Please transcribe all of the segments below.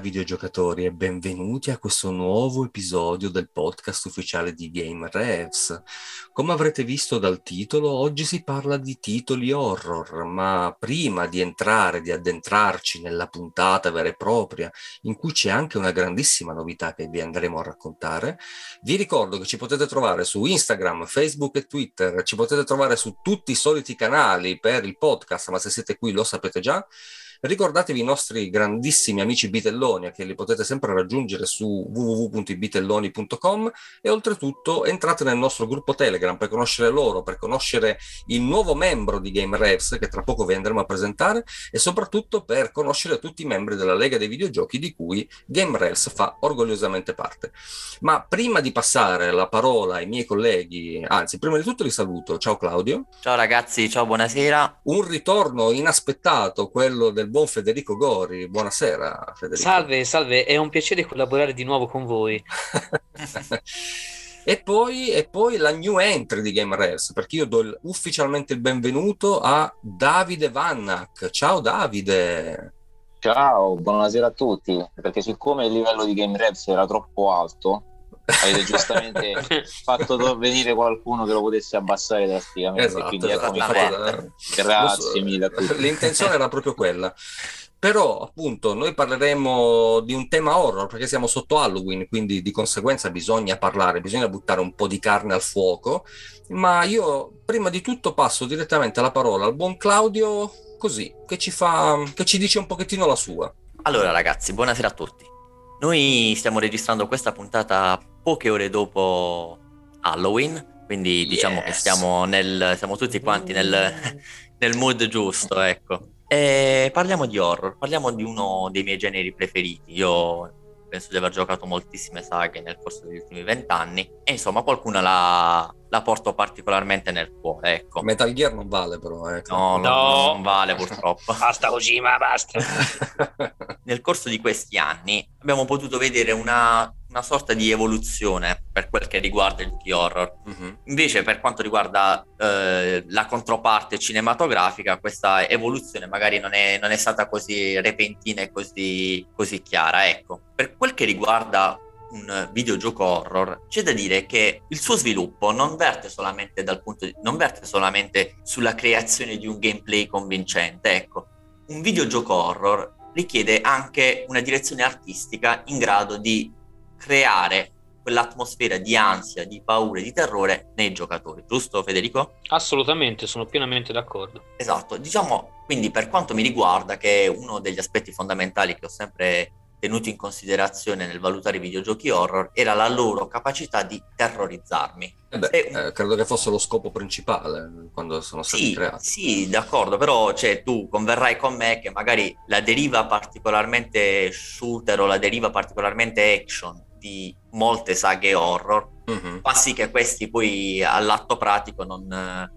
Videogiocatori e benvenuti a questo nuovo episodio del podcast ufficiale di Game Revs. Come avrete visto dal titolo, oggi si parla di titoli horror, ma prima di entrare, di addentrarci nella puntata vera e propria, in cui c'è anche una grandissima novità che vi andremo a raccontare, vi ricordo che ci potete trovare su Instagram, Facebook e Twitter, ci potete trovare su tutti i soliti canali per il podcast, ma se siete qui lo sapete già. Ricordatevi i nostri grandissimi amici bitelloni che li potete sempre raggiungere su www.ibitelloni.com e oltretutto entrate nel nostro gruppo Telegram per conoscere loro, per conoscere il nuovo membro di Game Revs che tra poco vi andremo a presentare e soprattutto per conoscere tutti i membri della Lega dei Videogiochi di cui Game Revs fa orgogliosamente parte. Ma prima di passare la parola ai miei colleghi, anzi prima di tutto li saluto. Ciao Claudio. Ciao ragazzi, ciao buonasera. Un ritorno inaspettato, quello del buon Federico Gori. Buonasera Federico. Salve, salve, è un piacere collaborare di nuovo con voi. e, poi, e poi la new entry di Game Rails, perché io do il, ufficialmente il benvenuto a Davide Vannac. Ciao Davide. Ciao, buonasera a tutti, perché siccome il livello di Game Revs era troppo alto, avete giustamente fatto venire qualcuno che lo potesse abbassare drasticamente. Esatto, quindi esatto, eccomi Grazie mille a tutti. L'intenzione era proprio quella. Però, appunto, noi parleremo di un tema horror perché siamo sotto Halloween, quindi di conseguenza bisogna parlare, bisogna buttare un po' di carne al fuoco. Ma io, prima di tutto, passo direttamente la parola al buon Claudio, così, che ci, fa, che ci dice un pochettino la sua. Allora, ragazzi, buonasera a tutti. Noi stiamo registrando questa puntata poche ore dopo Halloween, quindi diciamo yes. che stiamo, nel, siamo tutti quanti nel, nel mood giusto, ecco. E parliamo di horror, parliamo di uno dei miei generi preferiti. Io penso di aver giocato moltissime saghe nel corso degli ultimi vent'anni e insomma qualcuna la, la, porto particolarmente nel cuore. Ecco. Metal Gear non vale però. Ecco. No, no, no, non vale purtroppo. basta così, ma basta. nel corso di questi anni abbiamo potuto vedere una una sorta di evoluzione per quel che riguarda il giochi horror. Uh-huh. Invece, per quanto riguarda eh, la controparte cinematografica, questa evoluzione magari non è, non è stata così repentina e così, così chiara. Ecco, per quel che riguarda un videogioco horror, c'è da dire che il suo sviluppo non verte solamente dal punto di, non verte solamente sulla creazione di un gameplay convincente. Ecco, un videogioco horror richiede anche una direzione artistica in grado di creare quell'atmosfera di ansia, di paura e di terrore nei giocatori, giusto Federico? Assolutamente, sono pienamente d'accordo. Esatto, diciamo quindi per quanto mi riguarda che è uno degli aspetti fondamentali che ho sempre tenuto in considerazione nel valutare i videogiochi horror era la loro capacità di terrorizzarmi. Eh beh, eh, credo che fosse lo scopo principale quando sono stati sì, creati. Sì, d'accordo, però cioè, tu converrai con me che magari la deriva particolarmente shooter o la deriva particolarmente action di molte saghe horror, uh-huh. fa sì che questi poi all'atto pratico non,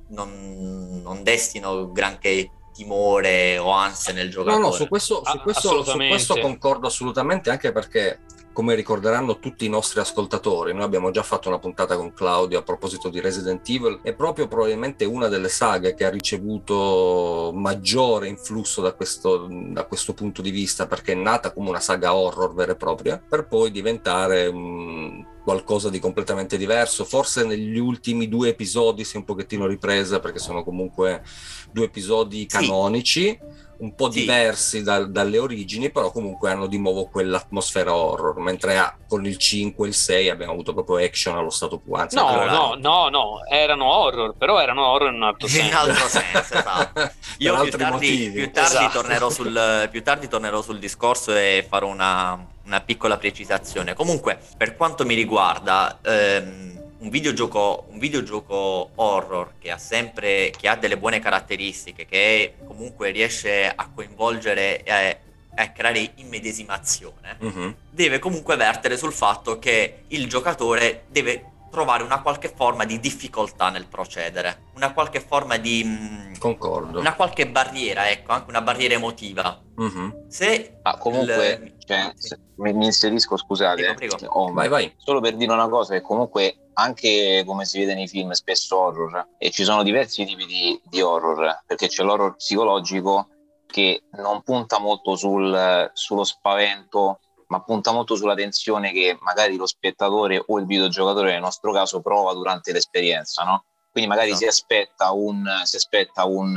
non, non destino granché timore o ansia nel giocatore. No, no, su questo, su questo, su questo concordo assolutamente anche perché come ricorderanno tutti i nostri ascoltatori, noi abbiamo già fatto una puntata con Claudio a proposito di Resident Evil, è proprio probabilmente una delle saghe che ha ricevuto maggiore influsso da questo, da questo punto di vista, perché è nata come una saga horror vera e propria, per poi diventare un qualcosa di completamente diverso. Forse negli ultimi due episodi si è un pochettino ripresa perché sono comunque due episodi canonici. Sì un po' sì. diversi da, dalle origini, però comunque hanno di nuovo quell'atmosfera horror, mentre ah, con il 5 e il 6 abbiamo avuto proprio action allo stato più anzi. No, no, no, no, erano horror, però erano horror in un altro senso. In altro senso, esatto. Io più tardi, più, tardi esatto. tornerò sul, più tardi tornerò sul discorso e farò una, una piccola precisazione. Comunque, per quanto mi riguarda... Ehm, un videogioco, un videogioco horror che ha sempre che ha delle buone caratteristiche, che comunque riesce a coinvolgere e a creare immedesimazione, uh-huh. deve comunque vertere sul fatto che il giocatore deve trovare una qualche forma di difficoltà nel procedere, una qualche forma di... Mm, Concordo. Una qualche barriera, ecco, anche una barriera emotiva. Uh-huh. Se... Ah, comunque, il... cioè, sì. mi inserisco, scusate, prego, prego. Oh, vai, vai. Solo per dire una cosa, che comunque anche come si vede nei film spesso horror e ci sono diversi tipi di, di horror perché c'è l'horror psicologico che non punta molto sul, sullo spavento, ma punta molto sulla tensione che magari lo spettatore o il videogiocatore nel nostro caso prova durante l'esperienza, no? Quindi magari no. si esatto. aspetta un, si aspetta un,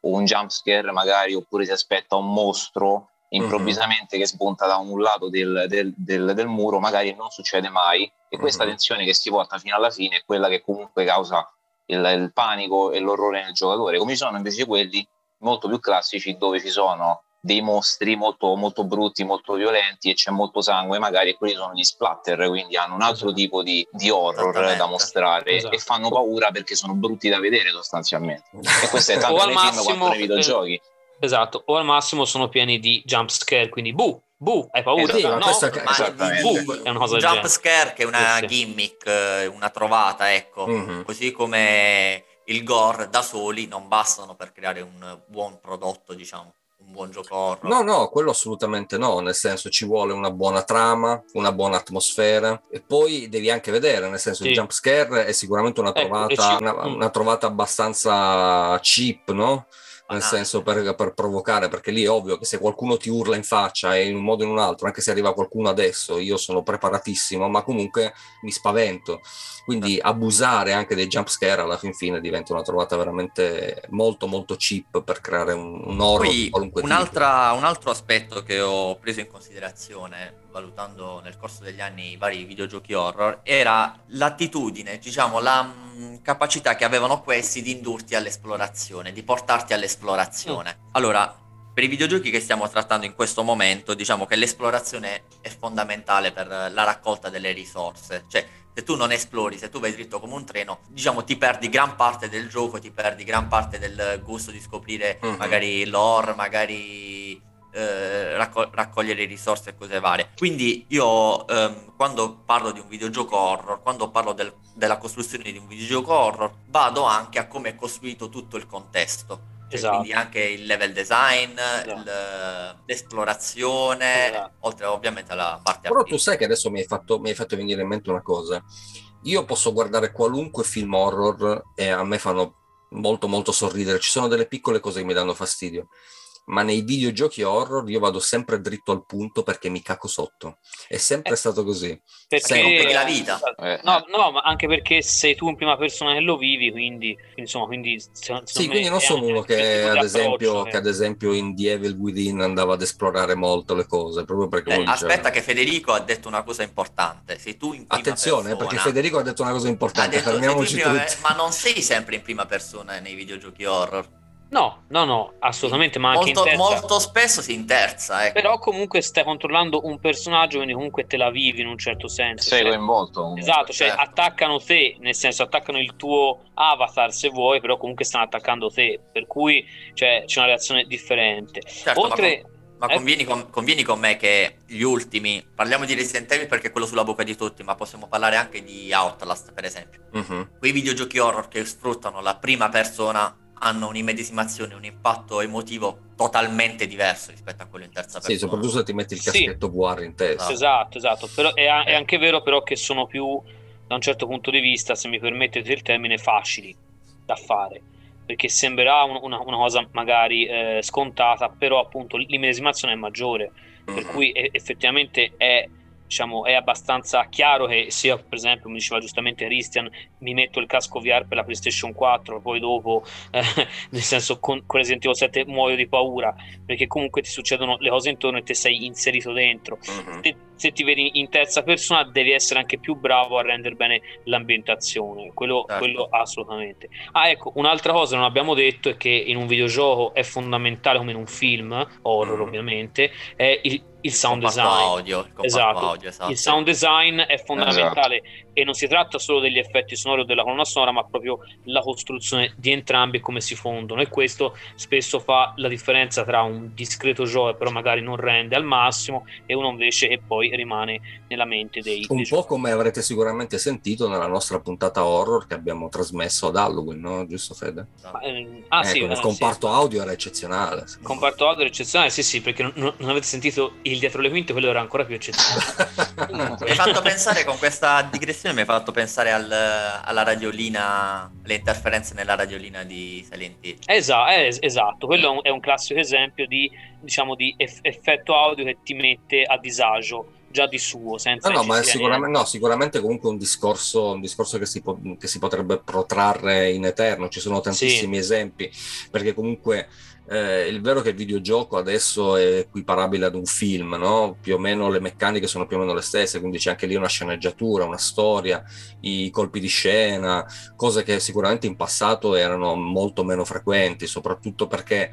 un jump scare, magari, oppure si aspetta un mostro improvvisamente mm-hmm. che spunta da un lato del, del, del, del, muro, magari non succede mai, e questa mm-hmm. tensione che si porta fino alla fine è quella che comunque causa il, il panico e l'orrore nel giocatore, come ci sono invece quelli molto più classici dove ci sono dei mostri molto, molto brutti, molto violenti e c'è molto sangue, magari quelli sono gli splatter, quindi hanno un altro esatto. tipo di, di horror da mostrare esatto. e fanno paura perché sono brutti da vedere sostanzialmente. E questo è tanto nei massimo, film quanto nei videogiochi. Esatto, o al massimo sono pieni di jump scare, quindi buh, buh, hai paura? Esatto, no, questa, ma buh, è una cosa jump scare che è una sì, gimmick, eh, una trovata, ecco, mm-hmm. così come il gore da soli non bastano per creare un buon prodotto, diciamo un buon gioco horror. No, no, quello assolutamente no, nel senso ci vuole una buona trama, una buona atmosfera e poi devi anche vedere, nel senso sì. il jump scare è sicuramente una ecco, trovata, ecco, una, una, trovata abbastanza cheap, no? Nel senso per, per, provocare, perché lì è ovvio che se qualcuno ti urla in faccia e in un modo o in un altro, anche se arriva qualcuno adesso, io sono preparatissimo, ma comunque mi spavento. Quindi certo. abusare anche dei jump scare alla fin fine diventa una trovata veramente molto molto cheap per creare un, un horror Poi, qualunque un, un altro aspetto che ho preso in considerazione valutando nel corso degli anni i vari videogiochi horror era l'attitudine, diciamo la capacità che avevano questi di indurti all'esplorazione, di portarti all'esplorazione. Mm. Allora, per i videogiochi che stiamo trattando in questo momento, diciamo che l'esplorazione è fondamentale per la raccolta delle risorse. Cioè, se tu non esplori, se tu vai dritto come un treno, diciamo ti perdi gran parte del gioco, ti perdi gran parte del gusto di scoprire mm-hmm. magari lore, magari eh, raccog- raccogliere risorse e cose varie. Quindi io ehm, quando parlo di un videogioco horror, quando parlo del, della costruzione di un videogioco horror, vado anche a come è costruito tutto il contesto. Cioè, esatto. Quindi anche il level design, esatto. il, l'esplorazione, esatto. oltre ovviamente alla parte Però artistica. tu sai che adesso mi hai, fatto, mi hai fatto venire in mente una cosa. Io posso guardare qualunque film horror e a me fanno molto molto sorridere. Ci sono delle piccole cose che mi danno fastidio ma nei videogiochi horror io vado sempre dritto al punto perché mi caco sotto. È sempre eh, stato così. Perché sempre. la vita. Eh. No, no, ma anche perché sei tu in prima persona che lo vivi, quindi insomma, quindi Sì, quindi non sono uno che ad, esempio, che ad esempio in The Evil Within andava ad esplorare molto le cose, proprio perché eh, aspetta che Federico ha detto una cosa importante. Sei tu in prima Attenzione, persona, perché Federico ha detto una cosa importante, detto, fermiamoci prima, Ma non sei sempre in prima persona nei videogiochi horror. No, no, no, assolutamente, ma molto, anche in terza. Molto spesso si interza, ecco. Però comunque stai controllando un personaggio, quindi comunque te la vivi in un certo senso. Sei cioè, coinvolto. Esatto, cioè certo. attaccano te, nel senso attaccano il tuo avatar se vuoi, però comunque stanno attaccando te, per cui cioè, c'è una reazione differente. Certo, Oltre... Ma, ma eh? convieni, con, convieni, con, me che gli ultimi, parliamo di Resident Evil perché è quello sulla bocca di tutti, ma possiamo parlare anche di Outlast per esempio. Uh-huh. Quei videogiochi horror che sfruttano la prima persona hanno un'immedesimazione, un impatto emotivo totalmente diverso rispetto a quello in terza persona. Sì, soprattutto se ti metti il caschetto sì. VR in testa. Esatto, esatto, però è, è, anche vero però che sono più, da un certo punto di vista, se mi permettete il termine, facili da fare, perché sembrerà un, una, una, cosa magari eh, scontata, però appunto l'immedesimazione è maggiore, mm-hmm. per cui è, effettivamente è diciamo, è abbastanza chiaro che se io, per esempio, mi diceva giustamente Christian, mi metto il casco VR per la PlayStation 4, poi dopo, eh, nel senso, con, con Resident Evil 7 muoio di paura, perché comunque ti succedono le cose intorno e te sei inserito dentro. Mm-hmm. Se, se, ti vedi in terza persona, devi essere anche più bravo a rendere bene l'ambientazione, quello, certo. quello assolutamente. Ah, ecco, un'altra cosa non abbiamo detto è che in un videogioco è fondamentale, come in un film, horror mm-hmm. ovviamente, è il, il sound design. Audio, il esatto. Audio, esatto. Il sound design è fondamentale esatto. e non si tratta solo degli effetti sonori o della colonna sonora, ma proprio la costruzione di entrambi e come si fondono. E questo spesso fa la differenza tra un discreto gioco, però magari non rende al massimo, e uno invece che poi rimane nella mente dei. Un dei po' giochi. come avrete sicuramente sentito nella nostra puntata horror che abbiamo trasmesso ad Halloween, no? Giusto, Fede? Ah, eh, ah, ecco, sì, il comparto sì. audio era eccezionale. Il comparto audio era eccezionale, sì, sì, perché non, non avete sentito il dietro le quinte quello era ancora più eccezionale. mi hai fatto pensare con questa digressione, mi hai fatto pensare al, alla radiolina, le interferenze nella radiolina di Silent Hill. Esatto, es- esatto. quello è un, è un, classico esempio di, diciamo, di eff- effetto audio che ti mette a disagio già di suo, senza no, no, ma sicuramente, no, sicuramente comunque un discorso, un discorso che, si po- che, si potrebbe protrarre in eterno, ci sono tantissimi sì. esempi, perché comunque eh, il vero che il videogioco adesso è equiparabile ad un film, no? più o meno le meccaniche sono più o meno le stesse, quindi c'è anche lì una sceneggiatura, una storia, i colpi di scena, cose che sicuramente in passato erano molto meno frequenti, soprattutto perché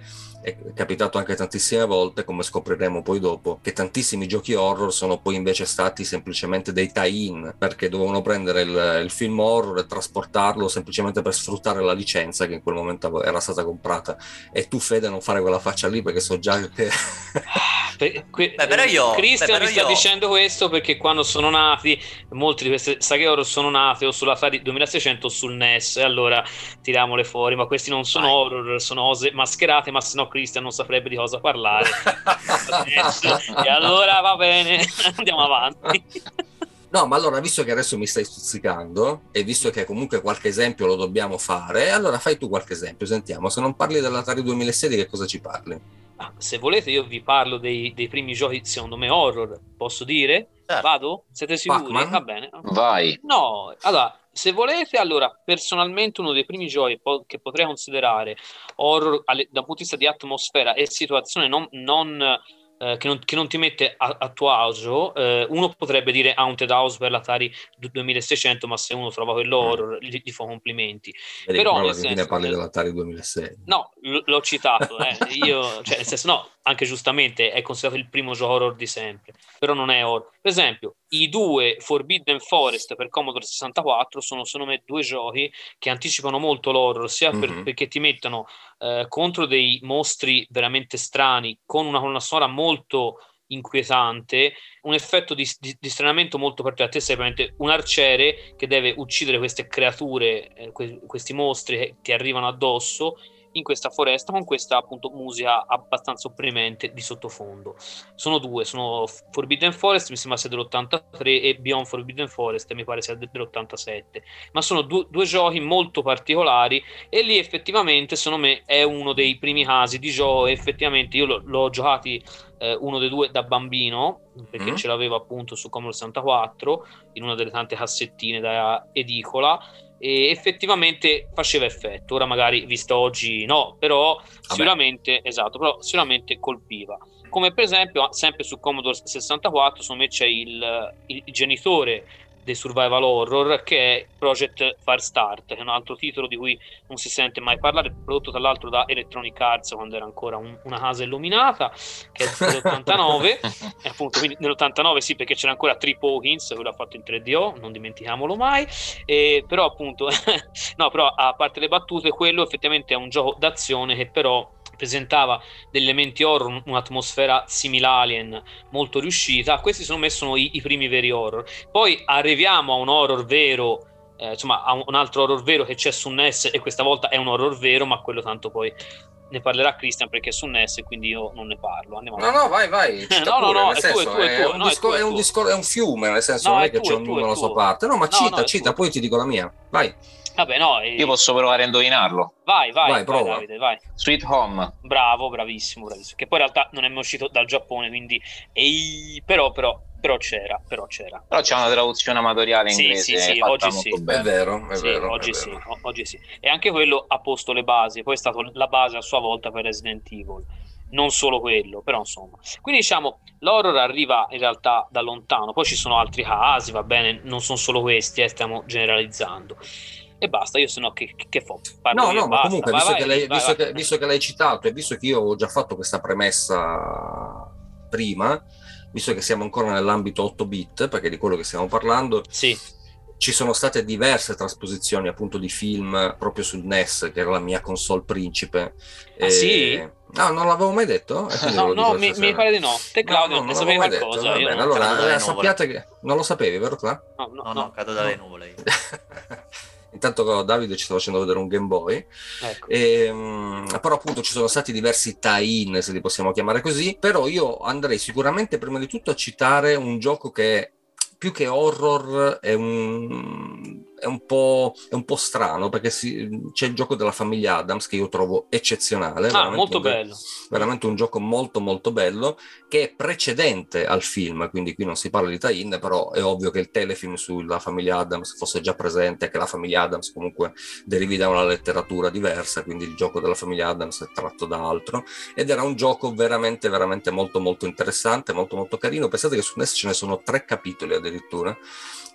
è capitato anche tantissime volte, come scopriremo poi dopo, che tantissimi giochi horror sono poi invece stati semplicemente dei tie-in, perché dovevano prendere il, il, film horror e trasportarlo semplicemente per sfruttare la licenza che in quel momento era stata comprata. E tu, Fede, non fare quella faccia lì perché so già che... per, que- beh, però io, Christian beh, mi sta io... dicendo questo perché quando sono nati, molti di queste saghe horror sono nate o sull'Atari 2600 o sul NES, e allora tiriamole fuori, ma questi non sono Vai. horror, sono cose mascherate, ma se no Christian non saprebbe di cosa parlare. e allora va bene, andiamo avanti. No, ma allora, visto che adesso mi stai stuzzicando e visto che comunque qualche esempio lo dobbiamo fare, allora fai tu qualche esempio, sentiamo. Se non parli dell'Atari 2006, di che cosa ci parli? Ah, se volete, io vi parlo dei, dei, primi giochi, secondo me, horror. Posso dire? Certo. Vado? Siete sicuri? Pac-Man? Va bene. Vai. No, allora, se volete, allora, personalmente uno dei primi giochi po- che potrei considerare horror alle, da un punto di vista di atmosfera e situazione non, non eh, che, non, che, non, ti mette a, a tuo agio, eh, uno potrebbe dire Haunted House per l'Atari 2600, ma se uno trova quello horror gli, gli fa complimenti. Vedi, Però nel senso, parli dell'Atari 2006. No, l- l'ho citato, eh. Io, cioè, nel senso, no, anche giustamente è considerato il primo gioco horror di sempre, però non è horror. Per esempio, i due Forbidden Forest per Commodore 64 sono secondo me due giochi che anticipano molto l'horror, sia per, mm-hmm. perché ti mettono eh, contro dei mostri veramente strani, con una colonna sonora molto inquietante, un effetto di, di, di stranamento molto particolare. Te sei veramente un arciere che deve uccidere queste creature, eh, que- questi mostri che ti arrivano addosso in questa foresta con questa appunto musica abbastanza opprimente di sottofondo. Sono due, sono Forbidden Forest, mi sembra sia dell'83 e Beyond Forbidden Forest, mi pare sia dell'87, ma sono due, due giochi molto particolari e lì effettivamente secondo me è uno dei primi casi di gioco, effettivamente io l'ho, l'ho giocati eh, uno dei due da bambino, perché mm. ce l'avevo appunto su Commodore 64 in una delle tante cassettine da edicola e effettivamente faceva effetto. Ora magari visto oggi no, però Vabbè. sicuramente esatto, però sicuramente colpiva. Come per esempio, sempre su Commodore 64, secondo me c'è il, il genitore dei survival horror che è Project Firestart, che è un altro titolo di cui non si sente mai parlare, prodotto tra l'altro da Electronic Arts quando era ancora un, una casa illuminata, che è dell'89, e appunto quindi nell'89 sì perché c'era ancora Trip Hawkins, quello ha fatto in 3DO, non dimentichiamolo mai, e, però appunto, no però a parte le battute, quello effettivamente è un gioco d'azione che però presentava degli elementi horror, un'atmosfera simile Alien molto riuscita. Questi sono me sono i, i, primi veri horror. Poi arriviamo a un horror vero, eh, insomma, a un altro horror vero che c'è su NES e questa volta è un horror vero, ma quello tanto poi ne parlerà Christian perché è su NES e quindi io non ne parlo. Andiamo no, no, vai, vai. no, no, no, è, è, è, un no, è, è fiume, nel senso no, non è che c'è un numero sua parte. No, ma cita, cita, poi ti dico la mia. Vai. Vabbè, no, e... Io posso provare a indovinarlo. Vai, vai, vai, vai Davide, vai. Sweet Home. Bravo, bravissimo, bravissimo. Che poi in realtà non è mai uscito dal Giappone, quindi... Ehi, però, però, però c'era, però c'era. Però c'è una traduzione amatoriale in inglese. Sì, sì, sì, oggi sì. Bene. È vero, è sì, vero. Oggi è sì, vero. oggi sì. E anche quello ha posto le basi, poi è stato la base a sua volta per Resident Evil non solo quello, però insomma. Quindi diciamo, l'horror arriva in realtà da lontano, poi ci sono altri casi, va bene, non sono solo questi, eh, stiamo generalizzando e basta. Io se no che, che fo? Parlo no, io, no, basta. ma comunque, vai, visto, vai, che lei, vai, visto, che, visto, che l'hai citato e visto che io ho già fatto questa premessa prima, visto che siamo ancora nell'ambito 8 bit, perché di quello che stiamo parlando, sì. ci sono state diverse trasposizioni appunto di film proprio sul NES, che era la mia console principe. Ah, e... sì? No, non l'avevo mai detto? No, no, mi, mi, pare di no. Te Claudio, no, no, ne sapevi qualcosa? Detto, bene, allora, sappiate che non lo sapevi, vero? No, no, no, no, cado dalle nuvole. Intanto Davide ci sta facendo vedere un Game Boy. Ecco. E, ehm, però appunto ci sono stati diversi tie-in, se li possiamo chiamare così. Però io andrei sicuramente prima di tutto a citare un gioco che più che horror è un, è un, po', è un po', strano perché si, c'è il gioco della famiglia Adams che io trovo eccezionale. Ah, molto un, bello. Veramente un gioco molto molto bello che è precedente al film, quindi qui non si parla di tie-in, però è ovvio che il telefilm sulla famiglia Adams fosse già presente, che la famiglia Adams comunque derivi da una letteratura diversa, quindi il gioco della famiglia Adams è tratto da altro ed era un gioco veramente veramente molto molto interessante, molto molto carino. Pensate che su NES ce ne sono tre capitoli addirittura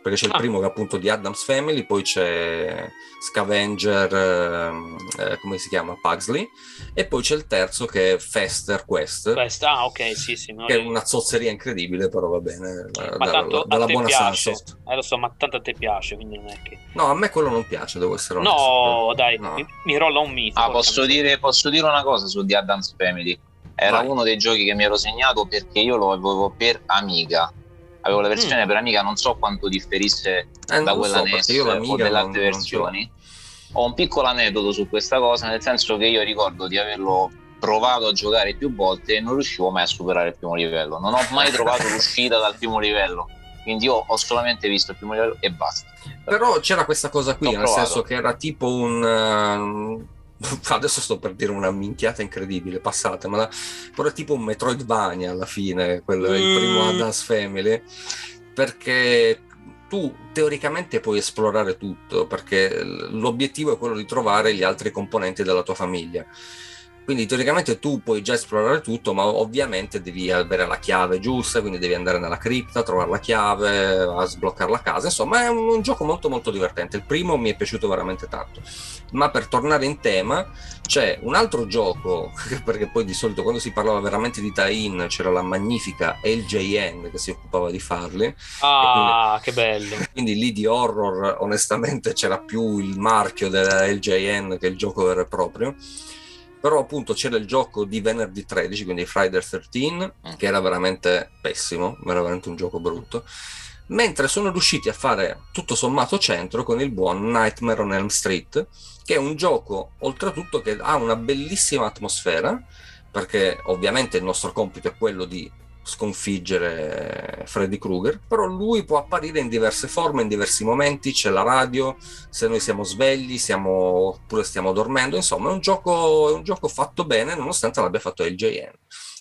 perché c'è ah. il primo che è appunto di Adams Family, poi c'è Scavenger, ehm, eh, come si chiama, Pugsley, e poi c'è il terzo che è Fester Quest. Quest, ah ok, sì, sì. Che è una zozzeria incredibile, però va bene, ma da, tanto dalla buona piace. Sunsoft. Eh lo so, ma tanto a te piace, quindi non è che... No, a me quello non piace, devo essere onesto. No, dai, no. Mi, mi, rolla un mito. Ah, posso dire, posso dire, una cosa su The Adams Family? Era Vai. uno dei giochi che mi ero segnato perché io lo avevo per Amiga avevo la versione mm. per Amiga, non so quanto differisse eh, da quella so, NES o delle altre versioni. Ho un piccolo aneddoto su questa cosa, nel senso che io ricordo di averlo provato a giocare più volte e non riuscivo mai a superare il primo livello. Non ho mai trovato l'uscita dal primo livello. Quindi io ho solamente visto il primo livello e basta. Però c'era questa cosa qui, L'ho nel provato. senso che era tipo un, uh, adesso sto per dire una minchiata incredibile, passate, ma è tipo un Metroidvania alla fine, quello, mm. il primo Adams Family, perché tu teoricamente puoi esplorare tutto, perché l'obiettivo è quello di trovare gli altri componenti della tua famiglia. Quindi teoricamente tu puoi già esplorare tutto, ma ovviamente devi avere la chiave giusta, quindi devi andare nella cripta, trovare la chiave, a sbloccare la casa. Insomma, è un, un, gioco molto molto divertente. Il primo mi è piaciuto veramente tanto. Ma per tornare in tema, c'è un altro gioco, perché poi di solito quando si parlava veramente di tie-in c'era la magnifica LJN che si occupava di farli. Ah, quindi, che bello! Quindi lì di horror onestamente c'era più il marchio della LJN che il gioco vero e proprio però appunto c'era il gioco di venerdì 13, quindi Friday 13, mm. che era veramente pessimo, era veramente un gioco brutto, mentre sono riusciti a fare tutto sommato centro con il buon Nightmare on Elm Street, che è un gioco oltretutto che ha una bellissima atmosfera, perché ovviamente il nostro compito è quello di sconfiggere Freddy Krueger, però lui può apparire in diverse forme, in diversi momenti, c'è la radio, se noi siamo svegli, siamo, oppure stiamo dormendo, insomma è un gioco, è un gioco fatto bene nonostante l'abbia fatto LJN.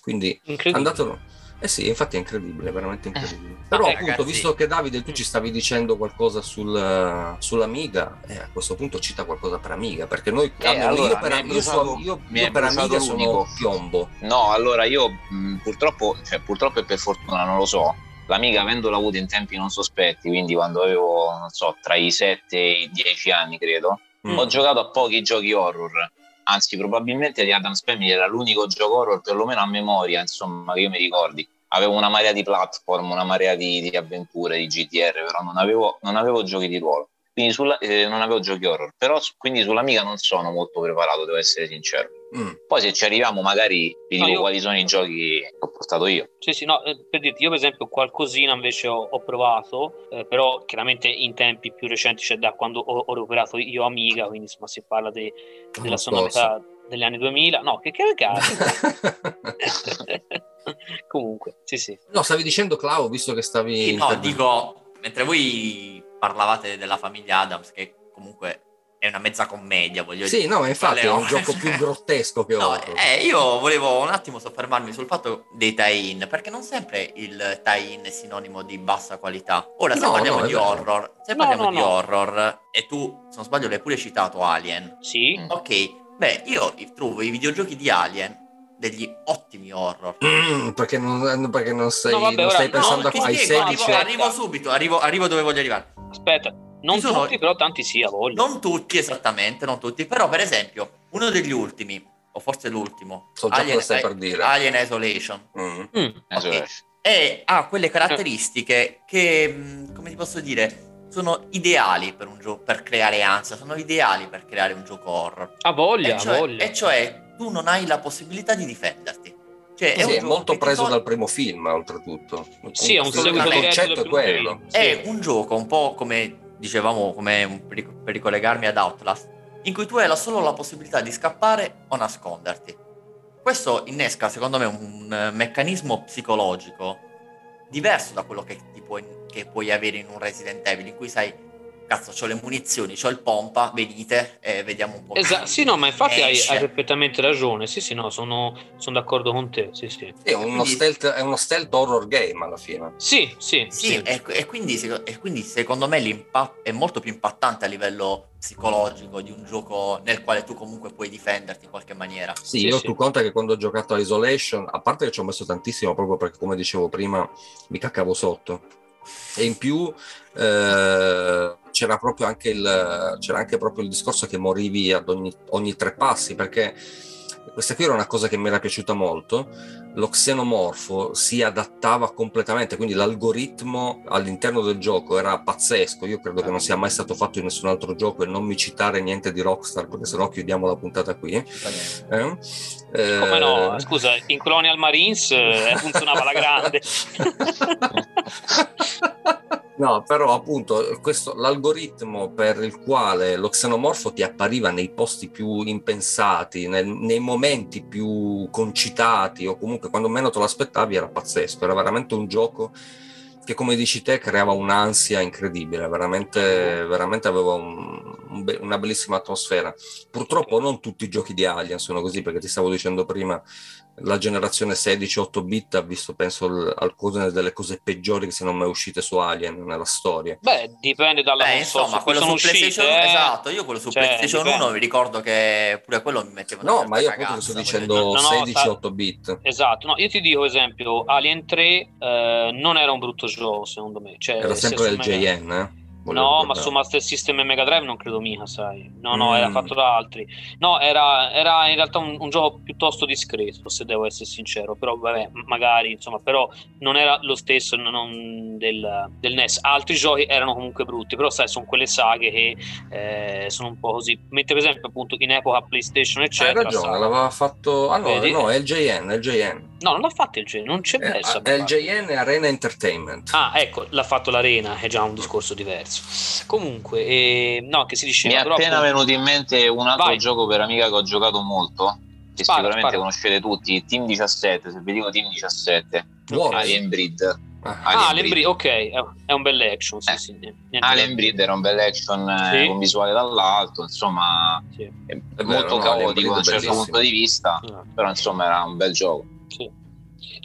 Quindi andatelo eh sì, infatti è incredibile, veramente eh. incredibile. Eh. Però okay, appunto, ragazzi. visto che Davide tu ci stavi dicendo qualcosa sul, sull'Amiga, eh, a questo punto cita qualcosa per Amiga, perché noi eh, allora, io per, io bruciato, io, io per Amiga sono piombo. No, allora io mh, purtroppo, cioè, purtroppo e per fortuna non lo so, l'Amiga avendola avuta in tempi non sospetti, quindi quando avevo, non so, tra i 7 e i 10 anni credo, mm. ho giocato a pochi giochi horror anzi probabilmente di Adams Family era l'unico gioco horror perlomeno a memoria insomma che io mi ricordi. Avevo una marea di platform una marea di, di avventure di GTR però non avevo, non avevo giochi di ruolo. Quindi sulla, eh, non avevo giochi horror. Però quindi sull'amiga non sono molto preparato devo essere sincero mm. poi se ci arriviamo magari vi dico no, io... quali sono i giochi che ho portato io. Sì sì no eh, per dirti io per esempio qualcosina invece ho, ho provato eh, però chiaramente in tempi più recenti cioè da quando ho, ho recuperato io amiga quindi insomma si parla de, della seconda metà degli anni 2000 no che cazzo? Comunque sì sì. No stavi dicendo Clau visto che stavi sì, no dico mentre voi parlavate della famiglia Adams, che comunque è una mezza commedia, voglio sì, dire. Sì, no, infatti è un gioco più grottesco che no, eh, io volevo un attimo soffermarmi sul fatto dei tie-in, perché non sempre il tie-in è sinonimo di bassa qualità. Ora, se no, parliamo no, di horror, se parliamo di horror, e tu, se non sbaglio, l'hai pure citato Alien. Sì. Ok, beh, io trovo i videogiochi di Alien degli ottimi horror. Mm, perché, non, perché non, sei, no, vabbè, non stai pensando no, ai 16 arrivo, arrivo subito, arrivo, arrivo, dove voglio arrivare. Aspetta, non sono, tutti, però tanti sì, a voglia. Non tutti, esattamente, non tutti. Però, per esempio, uno degli ultimi, o forse l'ultimo, so Alien, per dire. Alien Isolation. Mm. Mm, okay. E ha quelle caratteristiche che, mm, come ti posso dire, sono ideali per un gioco per creare ansia, sono ideali per creare un gioco horror. A voglia, cioè, a voglia. E cioè tu non hai la possibilità di difenderti. Cioè, è, sì, è molto preso dal primo film, oltretutto. Sì, è un seguito concetto è quello. È sì. un gioco un po' come dicevamo come per ricollegarmi ad Outlast, in cui tu hai solo la possibilità di scappare o nasconderti. Questo innesca, secondo me, un meccanismo psicologico diverso da quello che, puoi, che puoi avere in un Resident Evil, in cui sai cazzo, ho le munizioni, ho il pompa, venite e vediamo un po'. Esatto, sì, no, ma infatti hai, hai, perfettamente ragione. Sì, sì, no, sono, sono d'accordo con te. Sì, sì. È, uno quindi, stealth, è uno stealth horror game alla fine. Sì, sì. Sì, sì. E, e, quindi, e, quindi, secondo me l'impatto è molto più impattante a livello psicologico di un gioco nel quale tu comunque puoi difenderti in qualche maniera. Sì, sì io sì. tu conta che quando ho giocato a Isolation, a parte che ci ho messo tantissimo proprio perché come dicevo prima mi caccavo sotto e in più eh, c'era proprio anche il, c'era anche proprio il discorso che morivi ad ogni, ogni tre passi perché questa qui era una cosa che mi era piaciuta molto, lo xenomorfo si adattava completamente, quindi l'algoritmo all'interno del gioco era pazzesco, io credo che non sia mai stato fatto in nessun altro gioco e non mi citare niente di Rockstar perché sennò chiudiamo la puntata qui. Eh? Come no? Eh, Scusa, in Colonial Marines eh, funzionava la grande. No, però appunto questo, l'algoritmo per il quale lo xenomorfo ti appariva nei posti più impensati, nel, nei momenti più concitati o comunque quando meno te lo aspettavi era pazzesco, era veramente un gioco che come dici te creava un'ansia incredibile, veramente, veramente aveva un, un be- una bellissima atmosfera. Purtroppo non tutti i giochi di Alien sono così, perché ti stavo dicendo prima, la generazione 16-8 bit ha visto, penso, alcune delle cose peggiori che siano mai uscite su Alien nella storia. Beh, dipende dalla Beh, insomma, quello su PlayStation eh? esatto, io quello su cioè, PlayStation dipende. 1 mi ricordo che pure quello mi metteva No, ma io appunto sto dicendo no, no, 16-8 bit. Esatto, no, io ti dico esempio, Alien 3 eh, non era un brutto gioco, secondo me. Cioè, era sempre del JN, eh? No, ma su Master System e Mega Drive non credo mica, sai. No, no, mm. era fatto da altri. No, era, era in realtà un, un, gioco piuttosto discreto, se devo essere sincero. Però, vabbè, magari, insomma, però non era lo stesso del, del, NES. Altri giochi erano comunque brutti, però, sai, sono quelle saghe che eh, sono un po' così. Mentre, per esempio, appunto, in epoca PlayStation, eccetera. Hai ragione, l'aveva fatto... Ah, no, no, è il JN, è il JN. No, non l'ha fatto il JN, non c'è eh, verso. È il JN Arena Entertainment. Ah, ecco, l'ha fatto l'Arena, è già un discorso diverso diverso. Comunque, eh, no, che si diceva. Mi è appena appunto... venuto in mente un altro Vai. gioco per amica che ho giocato molto. Che spara, sicuramente spara. conoscete tutti, Team 17. Se vi dico Team 17, okay. Alien Breed. Ah, Alien, Alien Breed, ok, è un bel action. Sì, eh. sì, Alien Breed era un bel action eh, sì. con visuale dall'alto, insomma, sì. molto vero, caotico no, da un certo punto di vista, no. però insomma era un bel gioco. Sì.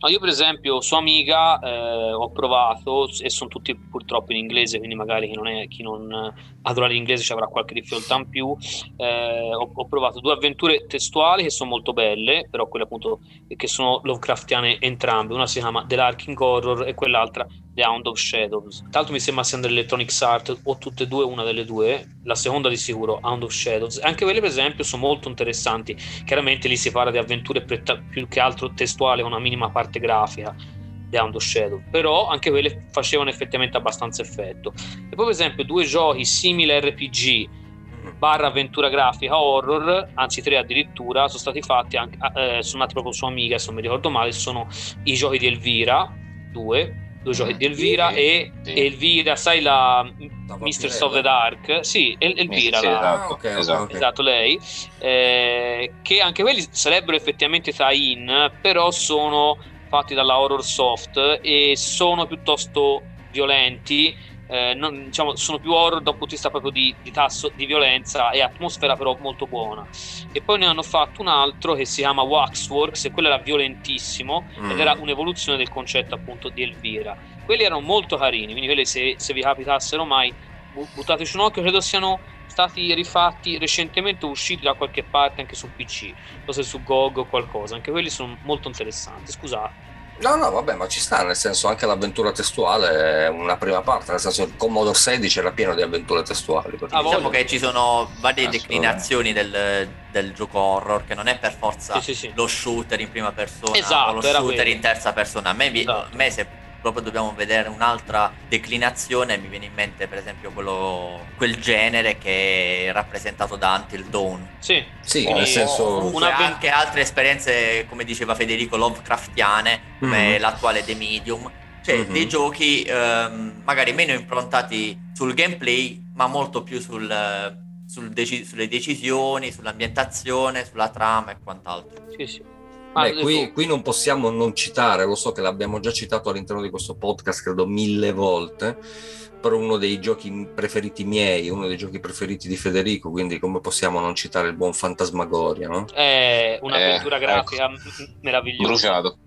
No, io per esempio su Amiga eh, ho provato e sono tutti purtroppo in inglese, quindi magari chi non, è, chi non adora l'inglese ci avrà qualche difficoltà in più. Eh, ho, ho, provato due avventure testuali che sono molto belle, però quelle appunto che sono Lovecraftiane entrambe. Una si chiama The Larking Horror e quell'altra The Hound of Shadows. L'altro mi sembra siano dell'Electronic Arts o tutte e due, una delle due. La seconda di sicuro, Hound of Shadows. Anche quelle per esempio sono molto interessanti. Chiaramente lì si parla di avventure più che altro testuali con una minima parte grafica The Hound of Shadow però anche quelle facevano effettivamente abbastanza effetto e poi per esempio due giochi simili RPG barra avventura grafica horror anzi tre addirittura sono stati fatti anche, eh, sono nati proprio su Amiga se non mi ricordo male sono i giochi di Elvira due due giochi di Elvira sì, e sì. Elvira, sai la Mistress of the Dark? Sì, El- Elvira, la, ah, okay, esatto. esatto, lei, eh, che anche quelli sarebbero effettivamente tie-in, però sono fatti dalla Horror Soft e sono piuttosto violenti. Eh, non, diciamo, sono più horror dal punto di vista proprio di, di, tasso di violenza e atmosfera però molto buona e poi ne hanno fatto un altro che si chiama Waxworks e quello era violentissimo mm. ed era un'evoluzione del concetto appunto di Elvira quelli erano molto carini quindi quelli se, se vi capitassero mai buttateci un occhio credo siano stati rifatti recentemente usciti da qualche parte anche su PC, forse su GOG o qualcosa, anche quelli sono molto interessanti, scusate. No, no, vabbè, ma ci sta, nel senso anche l'avventura testuale è una prima parte, nel senso il Commodore 16 era pieno di avventure testuali. Ah, diciamo che ci sono varie declinazioni del, del, gioco horror, che non è per forza sì, sì, sì. lo shooter in prima persona esatto, o lo shooter in terza persona. A me, esatto. a me se proprio dobbiamo vedere un'altra declinazione, mi viene in mente per esempio quello, quel genere che è rappresentato da Until Dawn. Sì, sì nel senso... Una... anche altre esperienze, come diceva Federico, Lovecraftiane, come mm-hmm. l'attuale The Medium, cioè mm-hmm. dei giochi ehm, magari meno improntati sul gameplay ma molto più sul, sul deci- sulle decisioni, sull'ambientazione, sulla trama e quant'altro. Sì, sì. Beh, qui, qui, non possiamo non citare, lo so che l'abbiamo già citato all'interno di questo podcast, credo mille volte, però uno dei giochi preferiti miei, uno dei giochi preferiti di Federico, quindi come possiamo non citare il buon Fantasmagoria, no? È un'avventura eh, grafica ecco. meravigliosa. Bruciato.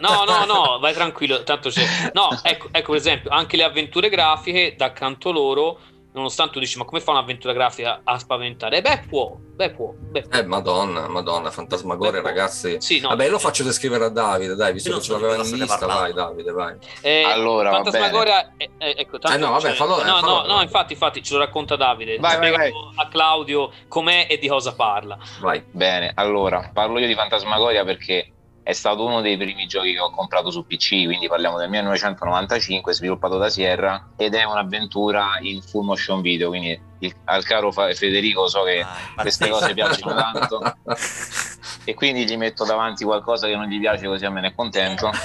No, no, no, vai tranquillo, tanto c'è. No, ecco, ecco per esempio, anche le avventure grafiche da canto loro nonostante tu dici ma come fa un'avventura grafica a spaventare? Beh può, beh può. Beh, può. Eh madonna, madonna, Fantasmagoria ragazzi. Sì, no, Vabbè lo faccio descrivere a Davide, dai, visto che ce l'aveva in lista, vai Davide, vai. Eh, allora, Fantasmagoria, eh, ecco, tanto, eh no, vabbè, fallo, no, fallo, no, no, infatti, infatti ce lo racconta Davide. Vai, vai, vai. a Claudio com'è e di cosa parla. Vai. Bene, allora, parlo io di Fantasmagoria perché è stato uno dei primi giochi che ho comprato su PC, quindi parliamo del 1995, sviluppato da Sierra, ed è un'avventura in full motion video, quindi il, al caro Federico so che ah, queste cose piacciono tanto e quindi gli metto davanti qualcosa che non gli piace così a me ne è contento.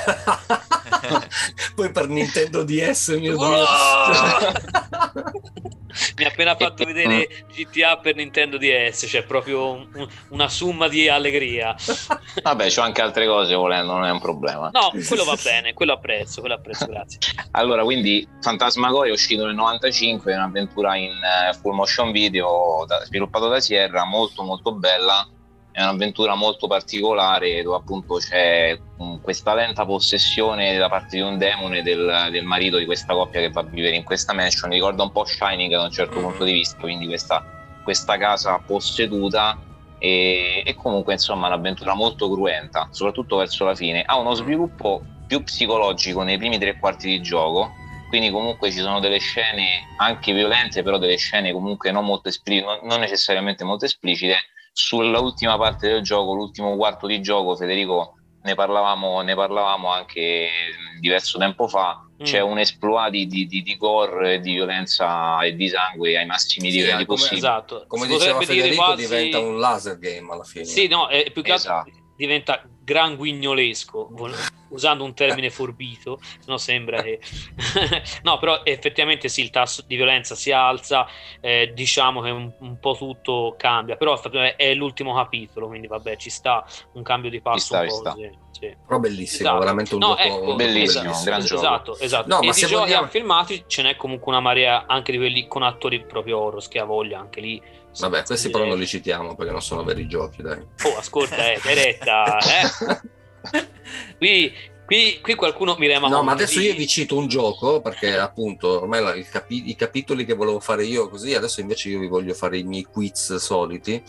Poi per Nintendo DS mio Dio. mi ha appena fatto vedere GTA per Nintendo DS, cioè proprio un, una summa di allegria. Vabbè, c'ho anche altre cose volendo, non è un problema. No, quello va bene, quello apprezzo, quello apprezzo, grazie. allora, quindi Fantasmagoria è uscito nel 95, è un'avventura in uh, full motion video da, sviluppato da Sierra, molto molto bella è un'avventura molto particolare dove appunto c'è mm, questa lenta possessione da parte di un demone del, del, marito di questa coppia che va a vivere in questa mansion. Ricorda un po' Shining da un certo mm-hmm. punto di vista, quindi questa, questa casa posseduta e, e, comunque insomma un'avventura molto cruenta, soprattutto verso la fine. Ha uno sviluppo più psicologico nei primi tre quarti di gioco, quindi comunque ci sono delle scene anche violente, però delle scene comunque non molto esplicite, non necessariamente molto esplicite sull'ultima parte del gioco, l'ultimo quarto di gioco, Federico, ne parlavamo, ne parlavamo anche diverso tempo fa. Mm. C'è un esploit di, di, di, di, gore, di violenza e di sangue ai massimi sì, livelli possibili. Esatto. Come si diceva Federico, quasi... diventa un laser game alla fine. Sì, no, è più che esatto. altro diventa gran guignolesco, usando un termine forbito, no sembra che... no, però effettivamente sì, il tasso di violenza si alza, eh, diciamo che un, un, po' tutto cambia, però è l'ultimo capitolo, quindi vabbè, ci sta un cambio di passo sta, un po'. Sì. Però bellissimo, esatto. veramente un no, gioco ecco, bellissimo, un gran esatto, gioco. Esatto, esatto. No, e ma di se giochi vogliamo... filmati ce n'è comunque una marea anche di quelli con attori proprio oros che ha voglia anche lì. Vabbè, questi però non li citiamo perché non sono veri giochi, dai. Oh, ascolta, eh, diretta, eh. qui, qui, qui, qualcuno mi rema. No, ma adesso io vi cito un gioco perché appunto ormai la, capi- i capitoli che volevo fare io così, adesso invece io vi voglio fare i miei quiz soliti.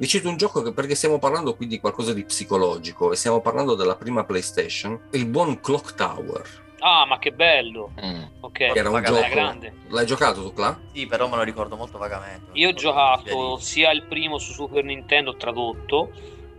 Vi cito un gioco che, perché stiamo parlando qui di qualcosa di psicologico e stiamo parlando della prima PlayStation, il buon Clock Tower. Ah, ma che bello! Mm. Ok, era un gioco. grande. L'hai giocato tu, Cla? Sì, però me lo ricordo molto vagamente. Io ho giocato sia il primo su Super Nintendo tradotto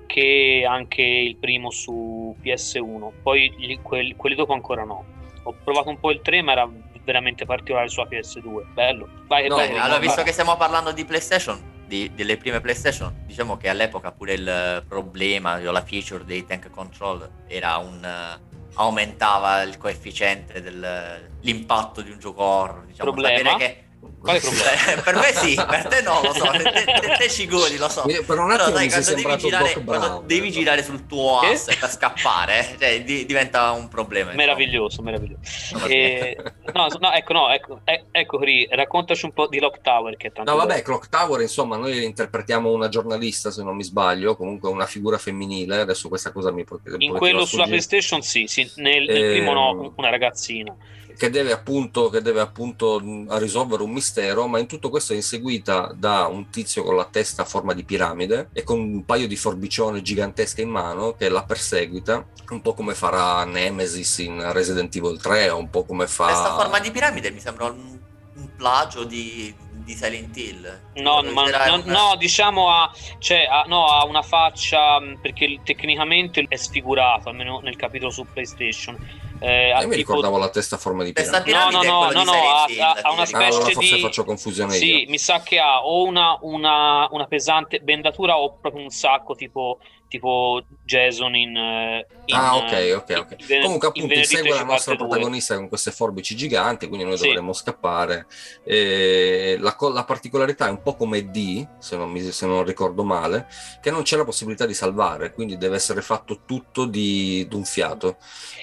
che anche il primo su PS1. Poi gli, quelli, quelli, dopo ancora no. Ho provato un po' il 3, ma era veramente particolare sulla PS2. Bello. Vai, no, vai, allora, visto che stiamo parlando di PlayStation, di, delle prime PlayStation, diciamo che all'epoca pure il problema, la feature dei tank control era un aumentava il coefficiente dell'impatto di un gioco horror. Diciamo, Problema? Che, quale problema? Eh, per me sì, per te no, lo so, te, te, te ci godi, lo so. Per un attimo Però dai, quando, devi girare, quando devi girare, sul tuo asse per scappare, cioè, di, diventa un problema. Meraviglioso, meraviglioso. E, no, no, ecco, no, ecco, ecco Ri, raccontaci un po' di Clock Tower. Che tanto no, vabbè, bello. Clock Tower, insomma, noi interpretiamo una giornalista, se non mi sbaglio, comunque una figura femminile, adesso questa cosa mi. In quello sulla PlayStation sì, sì nel, nel eh, primo no, una ragazzina che deve, appunto, che deve appunto risolvere un mistero, ma in tutto questo è inseguita da un tizio con la testa a forma di piramide e con un paio di forbicione gigantesche in mano che la perseguita, un po' come farà Nemesis in Resident Evil 3, un po' come fa... Questa forma di piramide mi sembra un, un plagio di, di Silent Hill. No, ma, no, no, diciamo ha, cioè, ha, no, ha, una faccia perché tecnicamente è sfigurato, almeno nel capitolo su PlayStation eh, Io mi tipo... ricordavo la testa a forma di piramide. No, no, no, no, no ha, ha, una specie allora forse di... faccio confusione sì, io. mi sa che ha o una, una, una, pesante bendatura o proprio un sacco tipo tipo Jason in, eh, in ah ok ok ok. in, comunque appunto segue la nostra protagonista 2. con queste forbici giganti quindi noi sì. dovremmo scappare. E la, la, particolarità è un po' come D se non, mi, se non, ricordo male che non c'è la possibilità di salvare quindi deve essere fatto tutto di d'un fiato.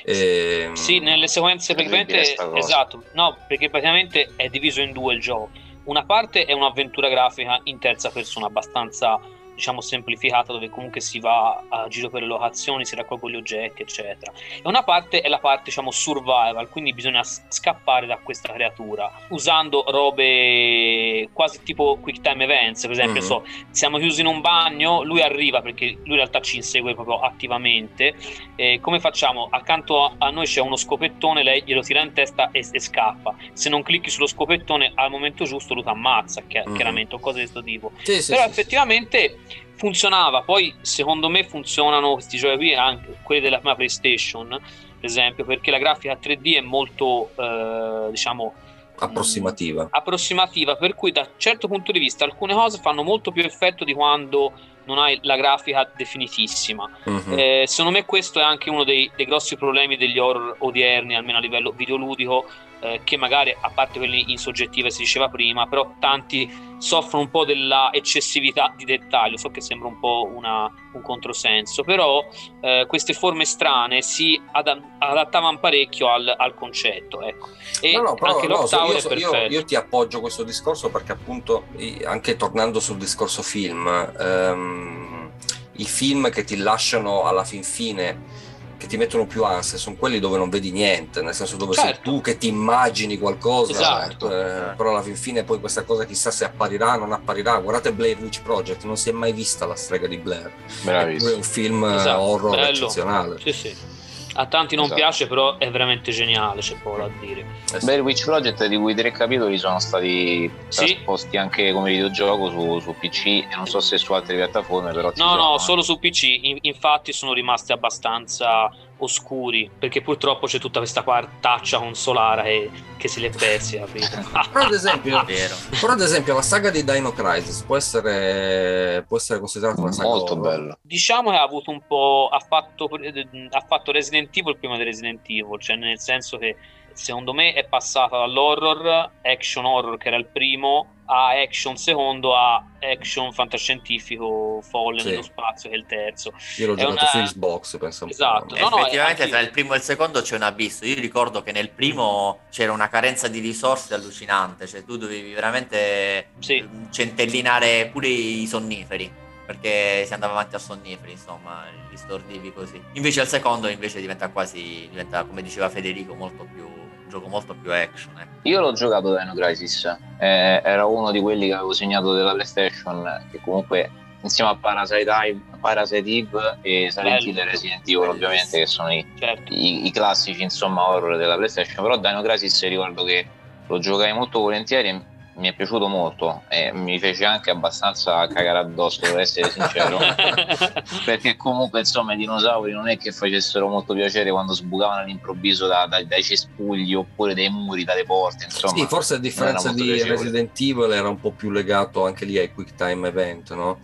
E, ehm, sì nelle sequenze praticamente esatto. No perché praticamente è diviso in due il gioco. Una parte è un'avventura grafica in terza persona abbastanza diciamo semplificata dove comunque si va a giro per le locazioni, si raccolgono gli oggetti, eccetera. E una parte è la parte diciamo survival, quindi bisogna scappare da questa creatura usando robe quasi tipo quick time events, per esempio, mm-hmm. so, siamo chiusi in un bagno, lui arriva perché lui in realtà ci insegue proprio attivamente. Eh, come facciamo? Accanto a, noi c'è uno scopettone, lei glielo tira in testa e, e scappa. Se non clicchi sullo scopettone al momento giusto, lui ti ammazza, mm-hmm. chiaramente, o cose di questo tipo. Sì, sì, Però sì, effettivamente funzionava. Poi, secondo me, funzionano questi giochi qui anche quelli della prima PlayStation, per esempio, perché la grafica 3D è molto, eh, diciamo, approssimativa. Mh, approssimativa, per cui da un certo punto di vista alcune cose fanno molto più effetto di quando non hai la grafica definitissima. Uh-huh. Eh, secondo me questo è anche uno dei, dei, grossi problemi degli horror odierni, almeno a livello videoludico, eh, che magari, a parte quelli in soggettiva si diceva prima, però tanti soffrono un po' della eccessività di dettaglio, so che sembra un po' una, un controsenso, però eh, queste forme strane si ad- adattavano parecchio al, al concetto. Ecco. E no, no, però, anche no, io, io, io, ti appoggio questo discorso perché appunto, anche tornando sul discorso film, ehm, i film che ti lasciano alla fin fine che ti mettono più ansia sono quelli dove non vedi niente, nel senso dove certo. sei tu che ti immagini qualcosa, esatto. eh, però alla fin fine poi questa cosa chissà se apparirà o non apparirà. Guardate Blair Witch Project, non si è mai vista la strega di Blair. Bravissimo. È un film esatto. horror Bello. eccezionale. Sì, sì a tanti non esatto. piace, però è veramente geniale, c'è poco da dire. Eh Blair Witch Project, di cui tre capitoli sono stati sì. trasposti anche come videogioco su, su, PC e non so se su altre piattaforme, però... No, no, sono, solo su PC, In, infatti sono rimasti abbastanza oscuri perché purtroppo c'è tutta questa quartaccia consolare che, che se è persi però, ad esempio, però ad esempio la saga di Dino Crisis può essere, può essere considerata una saga molto bella. Diciamo che ha avuto un po' ha fatto, ha fatto Resident Evil prima di Resident Evil cioè nel senso che secondo me è passata dall'horror action horror che era il primo a action secondo a action fantascientifico folle sì. nello spazio che è il terzo io l'ho è giocato una... su Xbox penso esatto no, no, effettivamente anche... tra il primo e il secondo c'è un abisso io ricordo che nel primo c'era una carenza di risorse allucinante cioè tu dovevi veramente sì. centellinare pure i sonniferi perché si andava avanti a sonniferi, insomma, li stordivi così. Invece al secondo invece diventa quasi, diventa, come diceva Federico, molto più gioco molto più action. Eh. Io l'ho giocato Dino Crisis, eh, era uno di quelli che avevo segnato della PlayStation, che comunque insieme a Parasite, Eve, Parasite Eve e Silent Hill e Resident Evil ovviamente che sono i, certo. i, i, classici insomma horror della PlayStation, però Dino Crisis ricordo che lo giocai molto volentieri mi è piaciuto molto e mi fece anche abbastanza cagare addosso, per essere sincero, perché comunque insomma i dinosauri non è che facessero molto piacere quando sbucavano all'improvviso da, da, dai cespugli oppure dai muri, dalle porte, insomma. Sì, forse a differenza di piacevole. Resident Evil era un po' più legato anche lì ai quick time event, no?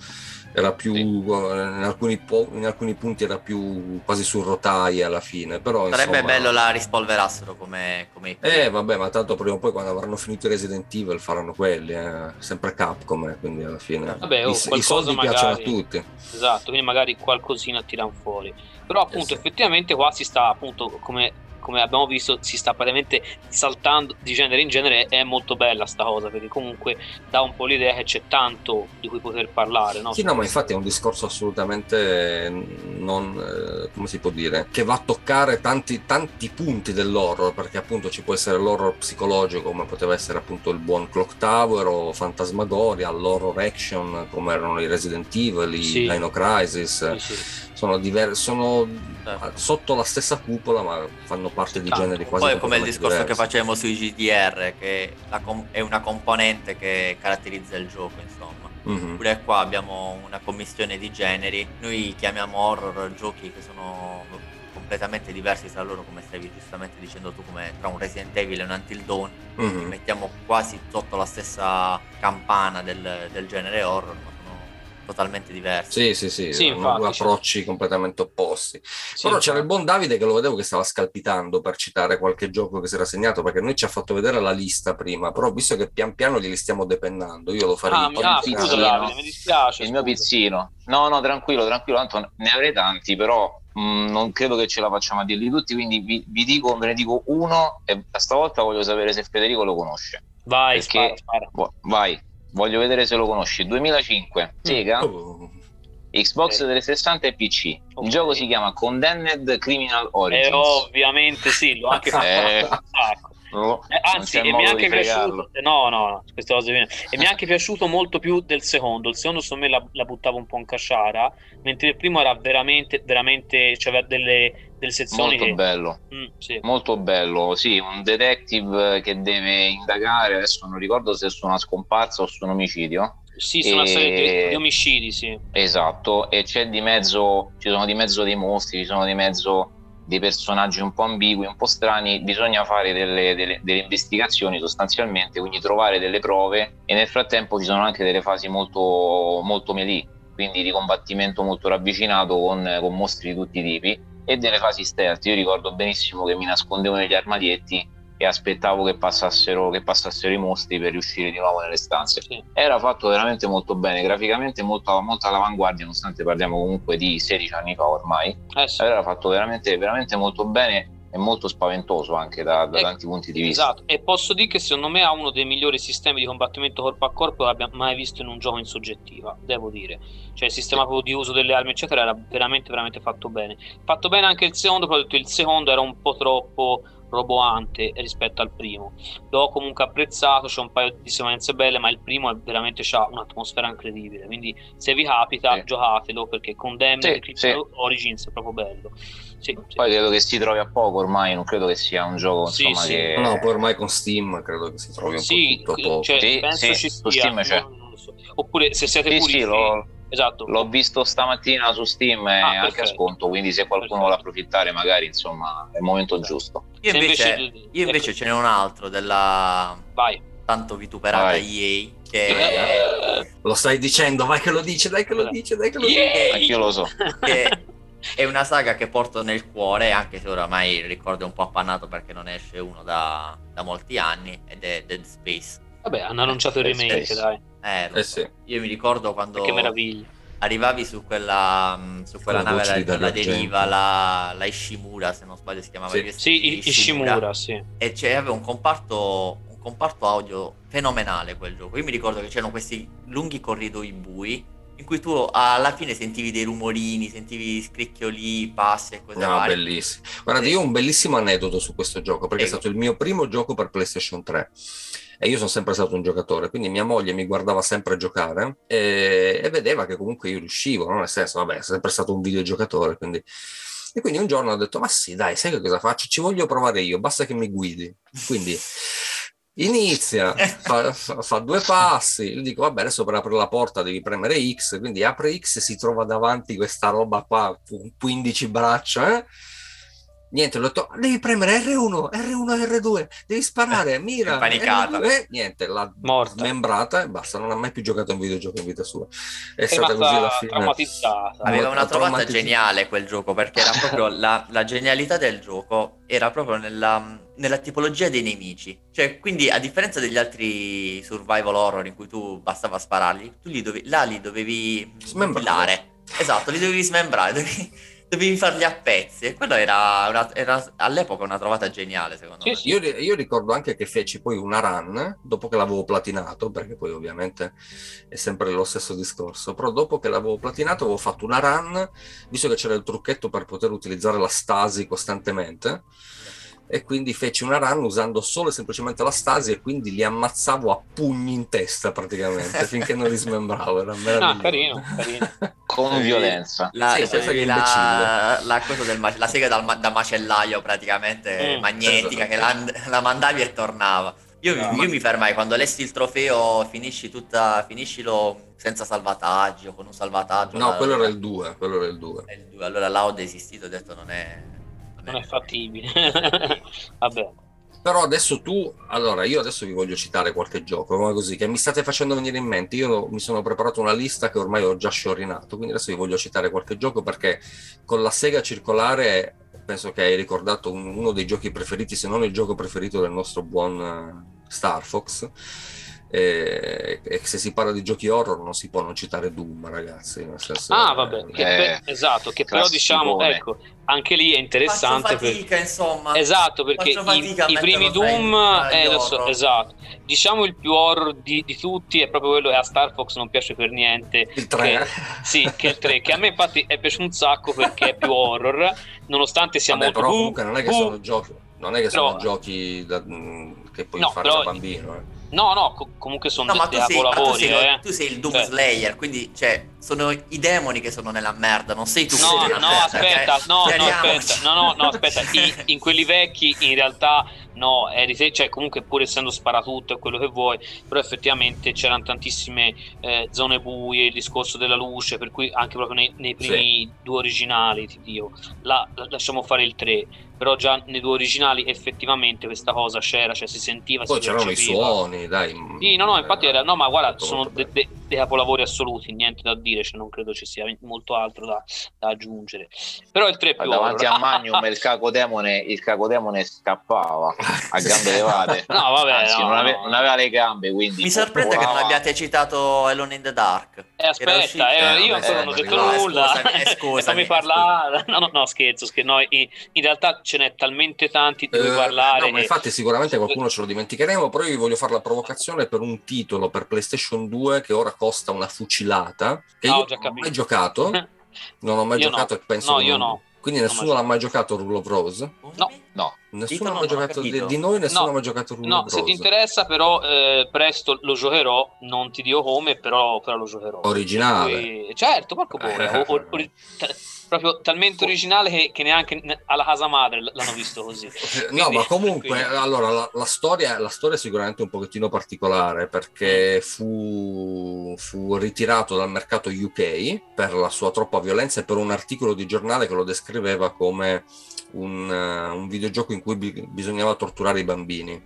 Era più sì. in, alcuni po- in, alcuni punti era più quasi su rotaie alla fine però sarebbe insomma, bello la rispolverassero come, come eh vabbè ma tanto prima o poi quando avranno finito i Resident Evil faranno quelli eh. sempre Capcom eh, quindi alla fine vabbè, oh, I, i, soldi magari, piacciono a tutti esatto quindi magari qualcosina tirano fuori però appunto eh sì. effettivamente qua si sta appunto come come abbiamo visto si sta praticamente saltando di genere in genere è molto bella sta cosa perché comunque dà un po' l'idea che c'è tanto di cui poter parlare no? sì no ma infatti è un discorso assolutamente non eh, come si può dire che va a toccare tanti, tanti punti dell'horror perché appunto ci può essere l'horror psicologico come poteva essere appunto il buon Clock Tower o Fantasmagoria l'horror action come erano i Resident Evil i sì. Dino Crisis sì, sì sono, diver- sono certo. sotto la stessa cupola ma fanno parte di generi quasi poi come il discorso diversi. che facevamo sui GDR che com- è una componente che caratterizza il gioco insomma mm-hmm. pure qua abbiamo una commissione di generi noi chiamiamo horror giochi che sono completamente diversi tra loro come stavi giustamente dicendo tu come tra un Resident Evil e un Until Dawn mm-hmm. li mettiamo quasi sotto la stessa campana del, del genere horror ma totalmente diversi. Sì, sì, sì, sì infatti, due approcci c'è. completamente opposti. Sì, Però c'era il buon Davide che lo vedevo che stava scalpitando per citare qualche gioco che si era segnato, perché noi ci ha fatto vedere la lista prima, però visto che pian piano glieli stiamo depennando, io lo farei. Ah, mi, ah scusa Davide, mi dispiace. Il scusa. mio pizzino. No, no, tranquillo, tranquillo, tanto ne avrei tanti, però mh, mm, non credo che ce la facciamo a dirli tutti, quindi vi, vi dico, ve ne dico uno e stavolta voglio sapere se Federico lo conosce. Vai, perché, spara, spara. vai, voglio vedere se lo conosci. 2005, Sega, oh. Xbox 360 e PC. Il okay. gioco si chiama Condemned Criminal Origins. Eh, ovviamente sì, l'ho anche fatto eh. un sacco. No, eh, anzi, e mi è anche piaciuto. No, no, no, queste cose viene. E mi è anche piaciuto molto più del secondo. Il secondo, secondo me, la, la buttava un po' in casciara, mentre il primo era veramente, veramente. Cioè, aveva delle, delle sezioni. Molto che... bello. Mm, sì. Molto bello, sì. Un detective che deve indagare. Adesso non ricordo se su una scomparsa o su un omicidio. Sì, sono una serie di omicidi, sì. Esatto, e c'è di mezzo, ci sono di mezzo dei mostri, ci sono di mezzo dei personaggi un po' ambigui, un po' strani, bisogna fare delle, delle, delle, investigazioni sostanzialmente, quindi trovare delle prove e nel frattempo ci sono anche delle fasi molto, molto melee, quindi di combattimento molto ravvicinato con, con mostri di tutti i tipi e delle fasi stealth. Io ricordo benissimo che mi nascondevo negli armadietti e aspettavo che passassero, che passassero i mostri per riuscire di nuovo nelle stanze. Era fatto veramente molto bene, graficamente molto, molto all'avanguardia, nonostante parliamo comunque di 16 anni fa ormai. Eh sì. Era fatto veramente, veramente molto bene e molto spaventoso anche da, da e, tanti punti di vista. Esatto, e posso dire che secondo me ha uno dei migliori sistemi di combattimento corpo a corpo che abbia mai visto in un gioco in soggettiva, devo dire. Cioè il sistema proprio di uso delle armi eccetera era veramente veramente fatto bene. Fatto bene anche il secondo, però ho detto il secondo era un po' troppo roboante rispetto al primo. L'ho comunque apprezzato, c'è un paio di sequenze belle, ma il primo è veramente ha un'atmosfera incredibile. Quindi se vi capita, sì. giocatelo perché Condemned sì, sì. Origins è proprio bello. Sì, poi credo che si trovi a poco ormai, non credo che sia un gioco insomma, sì. che... No, poi ormai con Steam credo che si trovi un sì, po' tutto cioè, sì, penso ci sia, Steam c'è. So. Oppure se siete sì, puristi, lo... Esatto. L'ho visto stamattina su Steam e ah, anche a sconto, quindi se qualcuno perfetto. vuole approfittare magari insomma è il momento esatto. giusto. Io invece, invece, io invece ecco. ce n'è un altro della Vai. tanto vituperata vai. EA che eh. lo stai dicendo, vai che lo dice, dai che lo dice, dai che lo dice. Anch'io lo so. Che è una saga che porto nel cuore, anche se oramai il ricordo è un po' appannato perché non esce uno da, da molti anni, ed è Dead Space. Vabbè, hanno annunciato il remake, Space. dai. Eh, eh sì. Io mi ricordo quando... Che meraviglia. Arrivavi su quella, mm, su quella nave la, la deriva, la, la, Ishimura, se non sbaglio si chiamava. Sì, sì Ishimura, Ishimura, sì. E c'era un comparto, un comparto audio fenomenale quel gioco. Io mi ricordo che c'erano questi lunghi corridoi bui in cui tu alla fine sentivi dei rumorini, sentivi scricchioli, passi e cose no, varie. bellissimo. Guarda, io ho un bellissimo aneddoto su questo gioco perché Ego. è stato il mio primo gioco per PlayStation 3 e io sono sempre stato un giocatore, quindi mia moglie mi guardava sempre giocare e, e vedeva che comunque io riuscivo, no? nel senso, vabbè, sono sempre stato un videogiocatore, quindi... E quindi un giorno ho detto, ma sì, dai, sai che cosa faccio? Ci voglio provare io, basta che mi guidi. Quindi inizia, fa, fa, due passi, gli dico vabbè adesso per aprire la porta devi premere X, quindi apre X e si trova davanti questa roba qua, 15 braccia, eh? Niente, ho detto, devi premere R1, R1, R2, devi sparare, mira. panicata. R2, niente, l'ha Morta. smembrata e basta, non ha mai più giocato un videogioco in vita sua. È, è stata così la fine. Traumatizzata. Aveva una trovata geniale quel gioco, perché era proprio la, la genialità del gioco, era proprio nella, nella tipologia dei nemici. Cioè, quindi a differenza degli altri survival horror in cui tu bastava spararli, tu li dovevi, là li dovevi smembrare. Esatto, li dovevi smembrare, dovevi dovevi farli a pezzi. E quello era, una, era, all'epoca una trovata geniale, secondo sì, me. Sì. Io, io, ricordo anche che feci poi una run dopo che l'avevo platinato, perché poi ovviamente è sempre lo stesso discorso. Però dopo che l'avevo platinato, avevo fatto una run, visto che c'era il trucchetto per poter utilizzare la stasi costantemente e quindi feci una run usando solo e semplicemente la stasi e quindi li ammazzavo a pugni in testa praticamente finché non li smembravo era meraviglioso ah, carino, carino. con violenza. La, sì, la, la, cosa del, la sega dal, da macellaio praticamente mm, magnetica esatto. che la, la, mandavi e tornava. Io, no, io ma... mi fermai quando lessi il trofeo finisci tutta finiscilo senza salvataggio con un salvataggio no quello era il 2 quello era il 2 allora là ho desistito ho detto non è non è fattibile. Vabbè. Però adesso tu, allora io adesso vi voglio citare qualche gioco, come così, che mi state facendo venire in mente. Io mi sono preparato una lista che ormai ho già sciorinato, quindi adesso vi voglio citare qualche gioco perché con la Sega circolare penso che hai ricordato uno dei giochi preferiti, se non il gioco preferito del nostro buon eh, Star Fox e, e, se si parla di giochi horror non si può non citare Doom ragazzi nel senso, ah vabbè che eh, esatto che però diciamo ecco anche lì è interessante Faccio fatica, per... insomma. Esatto perché i, i primi Doom eh, lo so, esatto. Diciamo il più horror di, di, tutti è proprio quello che a Star Fox non piace per niente il 3 che, sì che è il 3 che a me infatti è piaciuto un sacco perché è più horror nonostante sia Vabbè, molto però comunque non è che sono giochi non è che sono giochi da, che puoi no, fare da bambino eh No, no, co- comunque sono no, dei capolavori. Tu sei, eh. tu sei il Doom cioè. Slayer, quindi cioè, sono i demoni che sono nella merda, non sei tu. No, no, aspetta, okay? no, no, aspetta, no, no, no, aspetta. I, in quelli vecchi in realtà no, eri te, cioè comunque pur essendo sparatutto e quello che vuoi, però effettivamente c'erano tantissime eh, zone buie, il discorso della luce, per cui anche proprio nei, nei primi sì. due originali, ti dico, la, lasciamo fare il 3 però già nei due originali effettivamente questa cosa c'era, cioè si sentiva. Poi si c'erano i suoni, dai. Sì, no, no, infatti era, no, ma guarda, sono dei de, de capolavori assoluti, niente da dire, cioè non credo ci sia molto altro da, da aggiungere. Però il 3 è più Davanti a Magnum il cacodemone, il cacodemone scappava a gambe levate. no, vabbè, Anzi, no, non, ave, non, aveva le gambe, quindi... Mi sorprende volava. che non abbiate citato Alone in the Dark. Eh, aspetta, eh, io ancora non ho detto no, nulla. Scusami, scusami, Fammi parlare. No, no, no, scherzo, scherzo. No, in, in realtà ce n'è talmente tanti di cui eh, parlare. No, ma infatti sicuramente qualcuno ce lo dimenticheremo, però io vi voglio fare la provocazione per un titolo per PlayStation 2 che ora costa una fucilata, che no, io non ho mai giocato, non ho mai io giocato no. e penso... No, io non... no. Quindi nessuno l'ha mai giocato Rule of Rose? No. No, nessuno ha mai giocato di, di, noi, nessuno no, ha mai giocato Rule no, of Rose. se ti interessa però eh, presto lo giocherò, non ti dico come, però, però lo giocherò. Originale. Cui, certo, porco pure. Eh. O, o, o, proprio talmente originale che, che, neanche alla casa madre l'hanno visto così. Quindi, no, ma comunque, allora, la, la, storia, la storia è sicuramente un pochettino particolare perché fu, fu ritirato dal mercato UK per la sua troppa violenza e per un articolo di giornale che lo descriveva come un, uh, un videogioco in cui bi- bisognava torturare i bambini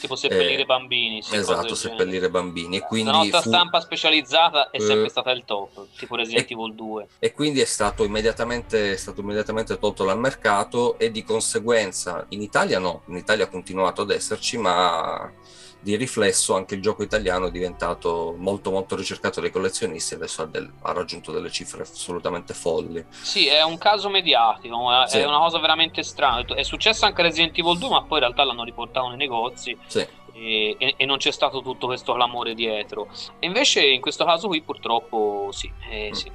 tipo seppellire eh, bambini. Sì, esatto, seppellire bambini. E quindi la nostra fu, stampa specializzata è sempre eh, stata il top, tipo Resident Evil 2. E quindi è stato, immediatamente, è stato immediatamente tolto dal mercato e di conseguenza in Italia no, in Italia ha continuato ad esserci, ma di riflesso anche il gioco italiano è diventato molto molto ricercato dai collezionisti e adesso ha, del, ha, raggiunto delle cifre assolutamente folli. Sì, è un caso mediatico, è, sì. una cosa veramente strana. È successo anche Resident Evil 2, ma poi in realtà l'hanno riportato nei negozi. Sì. E, e, e, non c'è stato tutto questo clamore dietro. E invece in questo caso qui purtroppo sì, eh, mm. sì.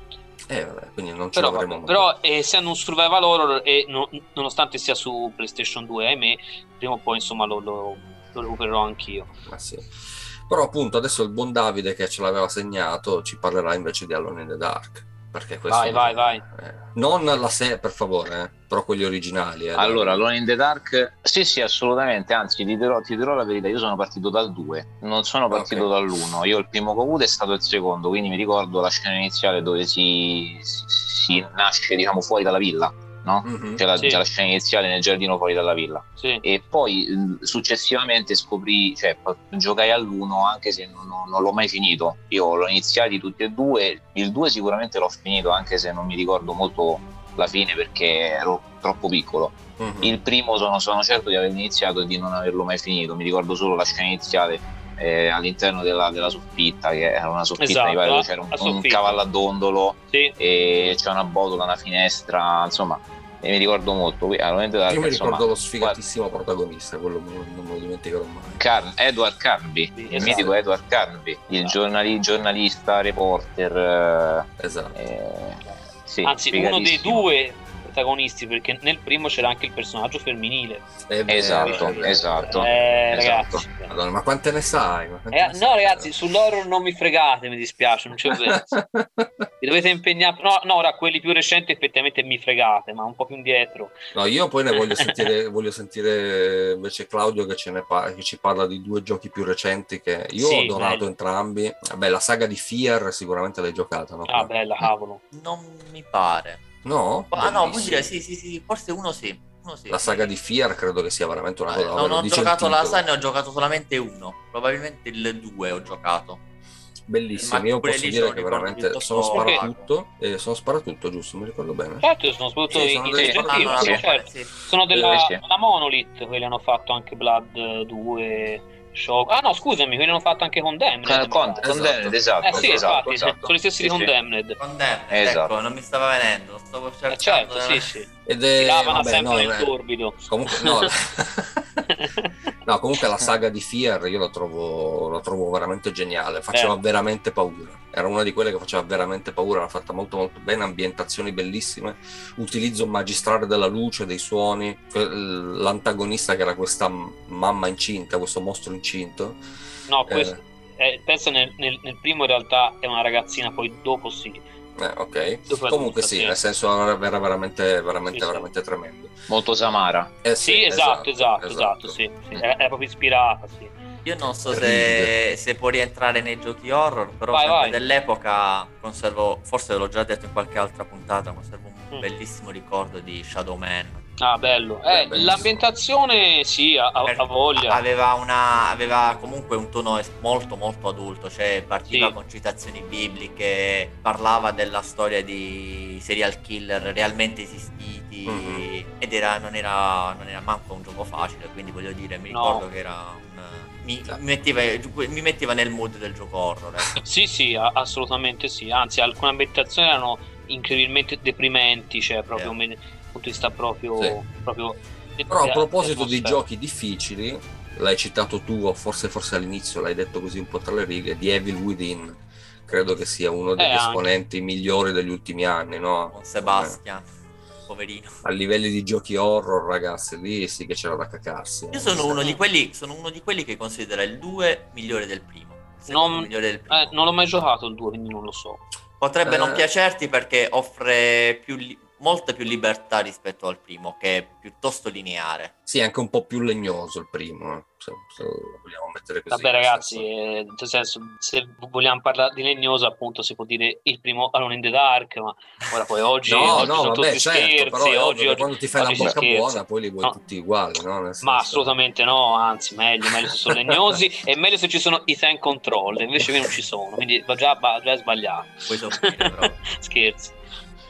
Eh, vabbè, quindi non ce però, l'avremo però essendo un survival horror e no, nonostante sia su PlayStation 2 ahimè prima o poi insomma lo, lo lo recupererò anch'io. Ma sì. Però appunto adesso il buon Davide che ce l'aveva segnato ci parlerà invece di Alone in the Dark. Perché questo vai, vai, vai. Eh, non la serie, per favore, eh, però quelli originali. Eh, allora, Alone in the Dark, sì, sì, assolutamente. Anzi, ti dirò, ti dirò la verità: io sono partito dal 2, non sono partito okay. dall'1. Io il primo che ho avuto è stato il secondo, quindi mi ricordo la scena iniziale dove si, si, si nasce, diciamo, fuori dalla villa no? Mm-hmm, c'è, la, sì. c'è, la, scena iniziale nel giardino fuori dalla villa. Sì. E poi successivamente scoprì, cioè giocai all'uno anche se non, non, non, l'ho mai finito. Io l'ho iniziati tutti e due, il 2 sicuramente l'ho finito anche se non mi ricordo molto la fine perché ero troppo piccolo. Mm-hmm. Il primo sono, sono certo di aver iniziato e di non averlo mai finito, mi ricordo solo la scena iniziale eh, all'interno della, della, soffitta, che era una soffitta, esatto, mi pare dove c'era un, un cavallo a dondolo sì. e c'è una botola, una finestra, insomma e mi ricordo molto. Io mi ricordo insomma, lo sfigatissimo guarda, protagonista, quello non, me lo dimenticherò mai. Car- Edward Carby, sì, il esatto. mitico Edward Carby, il giornali- giornalista, reporter. Eh, esatto. Eh, sì, Anzi, uno dei due protagonisti perché nel primo c'era anche il personaggio femminile. Eh, esatto, eh, esatto. Eh, esatto. Ragazzi, Madonna, ma quante ne sai? Quante eh, ne no, sai? ragazzi, sull'horror non mi fregate, mi dispiace, non c'è Vi dovete impegnare. No, no, ora quelli più recenti effettivamente mi fregate, ma un po' più indietro. No, io poi ne voglio sentire, voglio sentire invece Claudio che, ce ne pa- che ci parla di due giochi più recenti che io sì, ho adorato bello. entrambi. Vabbè, la saga di Fear sicuramente l'hai giocata, no? Ah, bella, cavolo. Non mi pare. No? Ah no, vuol dire sì, sì, sì, forse uno sì. No, sì, la saga sì. di Fear credo che sia veramente una cosa. non ho giocato la saga, ne ho giocato solamente uno. Probabilmente il 2 ho giocato bellissimi. Io posso dire che veramente sono sparatutto. Eh, sono sparatutto, giusto? Mi ricordo bene. Certo, sono sparatutto sì, sono, dei... ah, sì, certo. sono della, della Monolith. Quelli hanno fatto anche Blood 2. Shock. Ah no, scusami, quelli hanno fatto anche Condemned. Eh, con, Condemned, esatto. Eh sì, esatto, infatti, esatto. sono gli stessi sì, di Condemned. Condemned, esatto. ecco, non mi stava venendo, stavo cercando. Eh certo, sì, sì. Ed è... Si lavano vabbè, sempre no, nel torbido. Comunque, no. No, comunque la saga di Fear io la trovo, la trovo veramente geniale, faceva eh. veramente paura. Era una di quelle che faceva veramente paura, l'ha fatta molto molto bene, ambientazioni bellissime, utilizzo magistrale della luce, dei suoni, l'antagonista che era questa mamma incinta, questo mostro incinto. No, questo, eh. Eh, penso nel, nel, nel primo in realtà è una ragazzina, poi dopo sì eh, ok. Comunque sì, nel senso era veramente, veramente, sì, veramente sì. tremendo. Molto Samara. Eh, sì, sì esatto, esatto, esatto, esatto, sì. sì. Era, era, proprio ispirata, sì. Io non so se, se, può rientrare nei giochi horror, però vai, vai. dell'epoca conservo, forse l'ho già detto in qualche altra puntata, conservo un mm. bellissimo ricordo di Shadow Man Ah, bello. Eh, l'ambientazione sì, ha, ha voglia. Aveva, una, aveva, comunque un tono molto molto adulto, cioè partiva sì. con citazioni bibliche, parlava della storia di serial killer realmente esistiti mm-hmm. ed era, non, era, non era manco un gioco facile, quindi voglio dire, mi ricordo no. che era un... Mi, mi, metteva, mi, metteva, nel mood del gioco horror. Eh. sì, sì, assolutamente sì. Anzi, alcune ambientazioni erano incredibilmente deprimenti, cioè proprio... Yeah punto di vista proprio... Sì. proprio Però a proposito di giochi difficili, l'hai citato tu, o forse, forse all'inizio l'hai detto così un po' tra le righe, di Evil Within. Credo che sia uno degli eh, esponenti anche. migliori degli ultimi anni, no? Sebastian. Eh poverino. A livelli di giochi horror, ragazzi, lì sì che c'era da cacarsi. Io sono uno, di quelli, sono uno di quelli che considera il 2 migliore del primo. Non, migliore del primo. Eh, non l'ho mai giocato il 2, quindi non lo so. Potrebbe eh... non piacerti perché offre più, molta più libertà rispetto al primo, che è piuttosto lineare. Sì, anche un po' più legnoso il primo, eh, se, se vogliamo mettere così. Vabbè ragazzi, eh, senso, se vogliamo parlare di legnoso appunto si può dire il primo Alone in the Dark, ma ora poi oggi, no, oggi no, sono vabbè, tutti certo, scherzi, però oggi, oggi, quando ti fai la bocca buona poi li vuoi no. tutti uguali, no? Ma assolutamente no, anzi meglio, meglio se sono legnosi e meglio se ci sono i tank control, invece qui non ci sono, quindi già, già è sbagliato. Puoi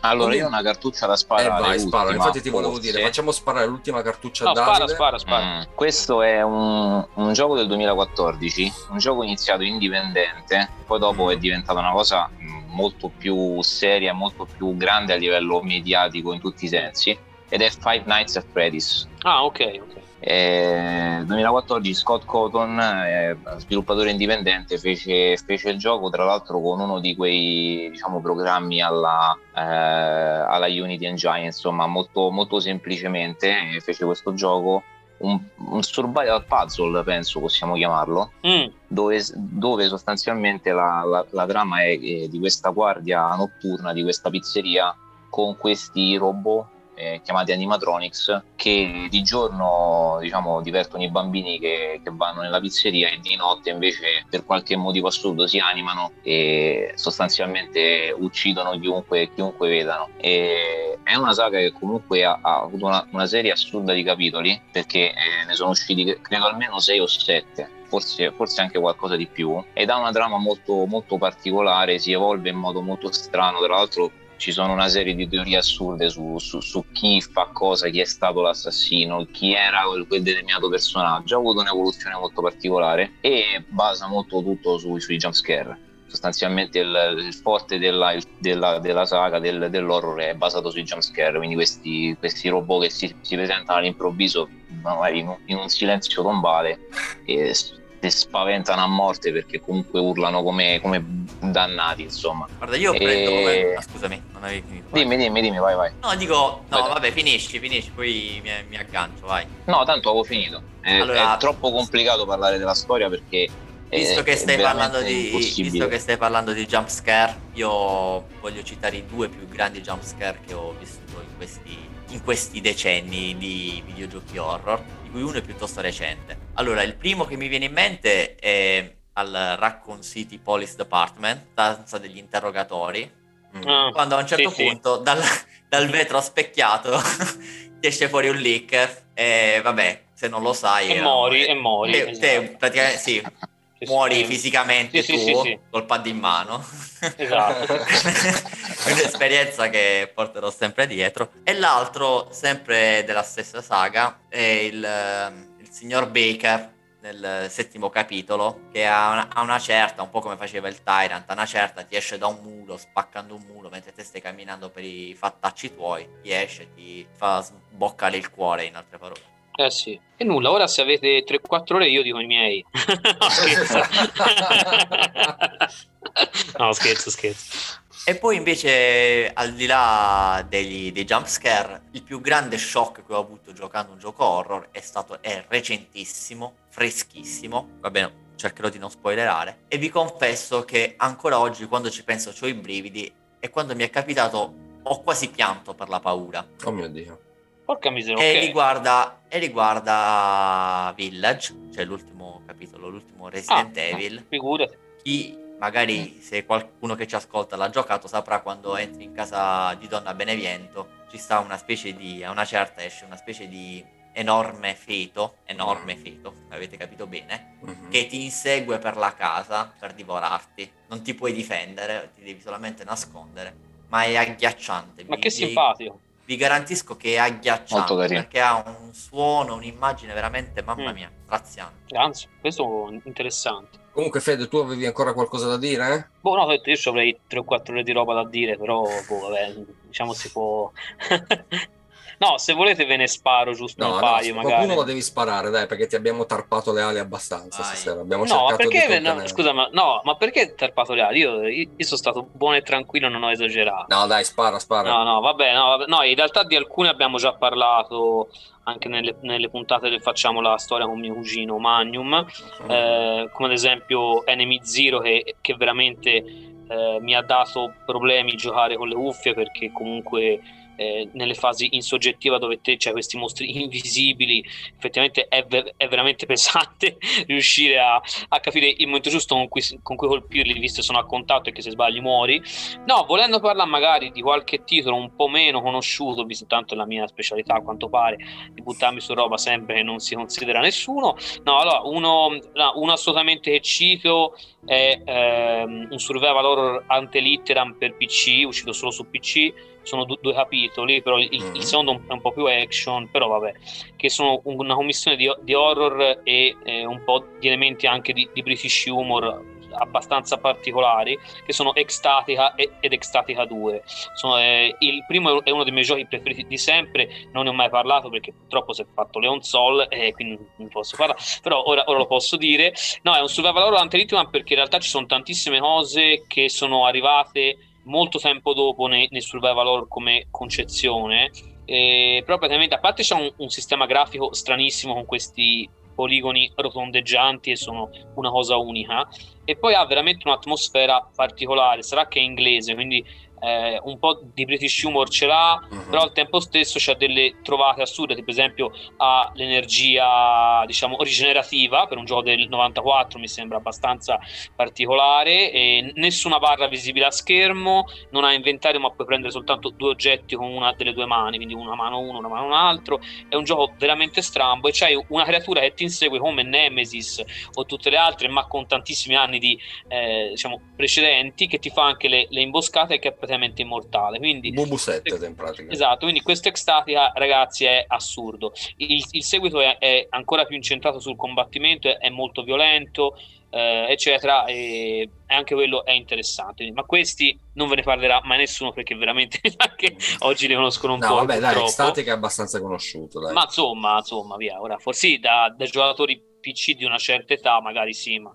Allora, io ho una cartuccia da sparare. Eh vai, spara. Infatti ti volevo dire, facciamo sparare l'ultima cartuccia no, da spara, spara, spara. Mm. Questo è un, un, gioco del 2014, un gioco iniziato indipendente, poi dopo mm. è diventata una cosa molto più seria, molto più grande a livello mediatico in tutti i sensi, ed è Five Nights at Freddy's. Ah, ok, ok. Eh, 2014 Scott Cotton, eh, sviluppatore indipendente, fece, fece, il gioco tra l'altro con uno di quei diciamo, programmi alla, eh, alla Unity Engine, insomma molto, molto semplicemente fece questo gioco un, un, survival puzzle, penso possiamo chiamarlo, mm. dove, dove, sostanzialmente la, la, la trama è, è, di questa guardia notturna di questa pizzeria con questi robot eh, chiamati animatronics che di giorno diciamo divertono i bambini che, che, vanno nella pizzeria e di notte invece per qualche motivo assurdo si animano e sostanzialmente uccidono chiunque, chiunque vedano. E è una saga che comunque ha, ha avuto una, una, serie assurda di capitoli perché eh, ne sono usciti credo almeno 6 o 7 Forse, forse, anche qualcosa di più ed ha una trama molto, molto particolare, si evolve in modo molto strano, tra l'altro ci sono una serie di teorie assurde su, su, su, chi fa cosa, chi è stato l'assassino, chi era quel, determinato personaggio. Ha avuto un'evoluzione molto particolare e basa molto tutto su, sui jumpscare. Sostanzialmente il, il forte della, il, della, della saga del, dell'horror è basato sui jumpscare, quindi questi, questi robot che si, si presentano all'improvviso, magari in un, in un silenzio tombale, e spaventano a morte perché comunque urlano come, come dannati, insomma. Guarda, io prendo come... Ah, scusami, non avevi finito. Vai. Dimmi, dimmi, dimmi, vai, vai. No, dico, no, vai, vabbè, finisci, finisci, poi mi, mi, aggancio, vai. No, tanto avevo finito. È, allora, è troppo complicato parlare della storia perché... Visto che, stai parlando di, visto che stai parlando di jump scare, io voglio citare i due più grandi jump scare che ho vissuto in questi, in questi decenni di videogiochi horror cui uno è piuttosto recente. Allora, il primo che mi viene in mente è al Raccoon City Police Department, stanza degli interrogatori, Mm. Quando a un certo sì, punto sì. Dal, dal, vetro specchiato ti esce fuori un leak e vabbè, se non lo sai... E mori, e mori. Te, esatto. te praticamente sì muori sì. fisicamente sì, tu col pad in mano. Esatto. un'esperienza che porterò sempre dietro. E l'altro, sempre della stessa saga, è il, il signor Baker nel settimo capitolo, che a una, a una, certa, un po' come faceva il Tyrant, a una certa ti esce da un muro, spaccando un muro, mentre te stai camminando per i fattacci tuoi, ti esce, ti fa sboccare il cuore, in altre parole. Eh sì. E nulla, ora se avete 3-4 ore io dico i miei. no, scherzo. no, scherzo, scherzo. E poi invece, al di là degli, dei jumpscare, il più grande shock che ho avuto giocando un gioco horror è stato è recentissimo, freschissimo. Va bene, cercherò di non spoilerare. E vi confesso che ancora oggi, quando ci penso, ho i brividi. E quando mi è capitato, ho quasi pianto per la paura. Oh mio dio. Porca miseria. E, okay. riguarda, e riguarda Village, cioè l'ultimo capitolo, l'ultimo Resident ah, Evil. Figurati. Chi magari se qualcuno che ci ascolta l'ha giocato saprà quando entri in casa di Donna Beneviento ci sta una specie di, a una certa esce una specie di enorme feto, enorme mm. feto, avete capito bene, mm-hmm. che ti insegue per la casa per divorarti. Non ti puoi difendere, ti devi solamente nascondere, ma è agghiacciante. Ma vi, che simpatico. Vi, garantisco che è agghiacciante perché ha un suono, un'immagine veramente, mamma mm. mia, straziante. Anzi, questo è interessante. Comunque, Fede, tu avevi ancora qualcosa da dire? Eh? Boh, no, io avrei 3 o 4 ore di roba da dire, però, boh, vabbè, diciamo si può. No, se volete ve ne sparo giusto no, un paio. No, magari. qualcuno lo devi sparare, dai, perché ti abbiamo tarpato le ali abbastanza Vai. stasera. Abbiamo no, ma perché, no, scusa, ma, no, ma perché tarpato le ali? Io, io, sono stato buono e tranquillo, non ho esagerato. No, dai, spara, spara. No, no, vabbè, no, vabbè, no in realtà di alcune abbiamo già parlato anche nelle, nelle puntate che facciamo la storia con mio cugino Magnum, mm. eh, come ad esempio Enemy Zero, che, che veramente eh, mi ha dato problemi giocare con le cuffie perché comunque eh, nelle fasi in soggettiva dove te c'è questi mostri invisibili effettivamente è, ver- è veramente pesante riuscire a, a, capire il momento giusto con cui, con cui colpirli visto che sono a contatto e che se sbagli muori. No volendo parlare magari di qualche titolo un po' meno conosciuto visto tanto la mia specialità a quanto pare di buttarmi su roba sempre che non si considera nessuno. No allora uno, no, uno assolutamente che cito è ehm, un survival horror ante litteram per PC uscito solo su PC sono due, due capitoli, però il, mm-hmm. il, secondo è un po' più action, però vabbè, che sono una commissione di, di horror e eh, un po' di elementi anche di, di British humor abbastanza particolari che sono Ecstatica ed Ecstatica 2 sono, eh, il primo è uno dei miei giochi preferiti di sempre non ne ho mai parlato perché purtroppo si è fatto Leon Sol e eh, quindi non posso parlare però ora, ora, lo posso dire no è un survival horror anti perché in realtà ci sono tantissime cose che sono arrivate molto tempo dopo nel, nel survival horror come concezione. E, però praticamente a parte c'è un, un sistema grafico stranissimo con questi poligoni rotondeggianti e sono una cosa unica e poi ha veramente un'atmosfera particolare sarà che è inglese quindi eh, un po' di British humor ce l'ha, uh-huh. però al tempo stesso c'ha delle trovate assurde, per esempio ha l'energia diciamo rigenerativa per un gioco del 94 mi sembra abbastanza particolare e nessuna barra visibile a schermo, non ha inventario ma puoi prendere soltanto due oggetti con una delle due mani, quindi una mano uno, una mano un altro, è un gioco veramente strambo e c'hai una creatura che ti insegue come Nemesis o tutte le altre ma con tantissimi anni di eh, diciamo precedenti che ti fa anche le, le imboscate che praticamente immortale. Quindi, Bubu 7 in pratica. Esatto, quindi questo Extatica, ragazzi, è assurdo. Il, il seguito è, è, ancora più incentrato sul combattimento, è, è molto violento, eh, eccetera, e anche quello è interessante. Ma questi non ve ne parlerà mai nessuno perché veramente anche oggi li conoscono un no, po'. Vabbè, dai, Extatica è abbastanza conosciuto. Dai. Ma insomma, insomma, via. Ora, forse da, da giocatori PC di una certa età, magari sì, ma...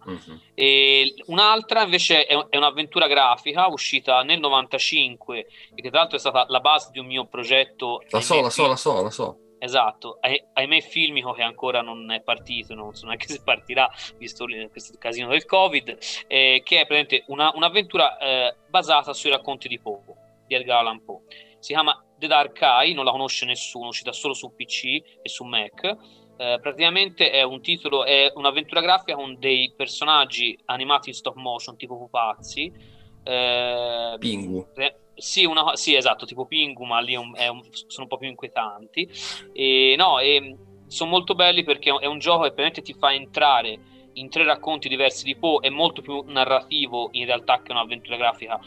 E un'altra invece è, è, un'avventura grafica uscita nel 95 e che tra l'altro è stata la base di un mio progetto. La so, la so, la so, la so. Esatto, ahimè filmico che ancora non è partito, non so neanche se partirà, visto questo casino del Covid, eh, che è praticamente una, un'avventura eh, basata sui racconti di Poe, di Edgar Allan Poe. Si chiama The Dark Eye, non la conosce nessuno, uscita solo su PC e su Mac eh, praticamente è un titolo, è un'avventura grafica con dei personaggi animati in stop motion tipo pupazzi. Eh, Pingu. Sì, una, sì, esatto, tipo Pingu, ma lì un, un, sono un po' più inquietanti. E, no, e, sono molto belli perché è un gioco che veramente ti fa entrare in tre racconti diversi di Poe, è molto più narrativo in realtà che un'avventura grafica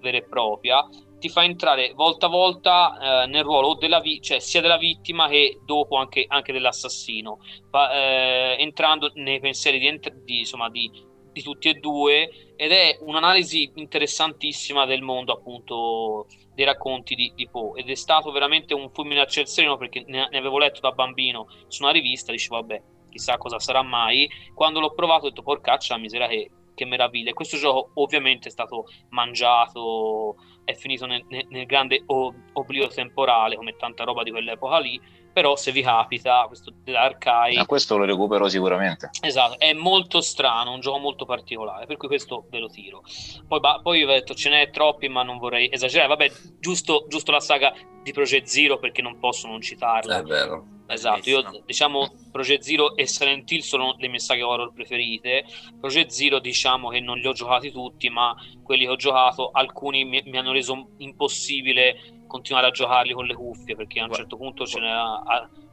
vera e propria ti fa entrare volta a volta eh, nel ruolo della vi- cioè sia della vittima che dopo anche, anche dell'assassino, fa, eh, entrando nei pensieri di, ent- di, insomma, di, di, tutti e due ed è un'analisi interessantissima del mondo appunto dei racconti di, di Poe. Ed è stato veramente un fulmine a ciel sereno perché ne, ne, avevo letto da bambino su una rivista, dicevo vabbè chissà cosa sarà mai, quando l'ho provato ho detto porcaccia la misera che che meraviglia. Questo gioco ovviamente è stato mangiato, è finito nel, nel grande oblio temporale, come tanta roba di quell'epoca lì, però se vi capita questo dell'Arcai a questo lo recupero sicuramente. Esatto è molto strano un gioco molto particolare per cui questo ve lo tiro. Poi, poi ho detto ce n'è troppi ma non vorrei esagerare. Vabbè giusto, giusto la saga di Project Zero perché non posso non citarla. È vero Esatto, io diciamo Project Zero e Silent Hill sono le mie saghe horror preferite. Project Zero diciamo che non li ho giocati tutti, ma quelli che ho giocato, alcuni mi, mi hanno reso impossibile continuare a giocarli con le cuffie perché a un certo punto ce n'era,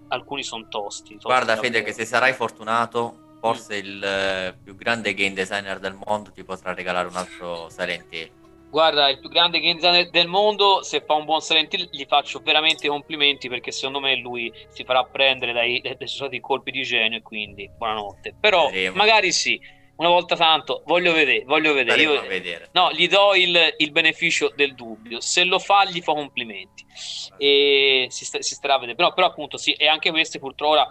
alcuni sono tosti, tosti. Guarda Fede che se sarai fortunato, forse mm. il eh, più grande game designer del mondo ti potrà regalare un altro Silent Hill. Guarda, il più grande designer del mondo, se fa un buon Silent Hill gli faccio veramente complimenti perché secondo me lui si farà prendere dai, dai suoi stati colpi di genio e quindi buonanotte. Però Vedremo. magari sì, una volta tanto voglio vedere, voglio vedere. Io, vedere. No, gli do il, il, beneficio del dubbio. Se lo fa, gli fa complimenti. E si, sta, si starà a vedere. Però, però, appunto, sì, e anche queste purtroppo ora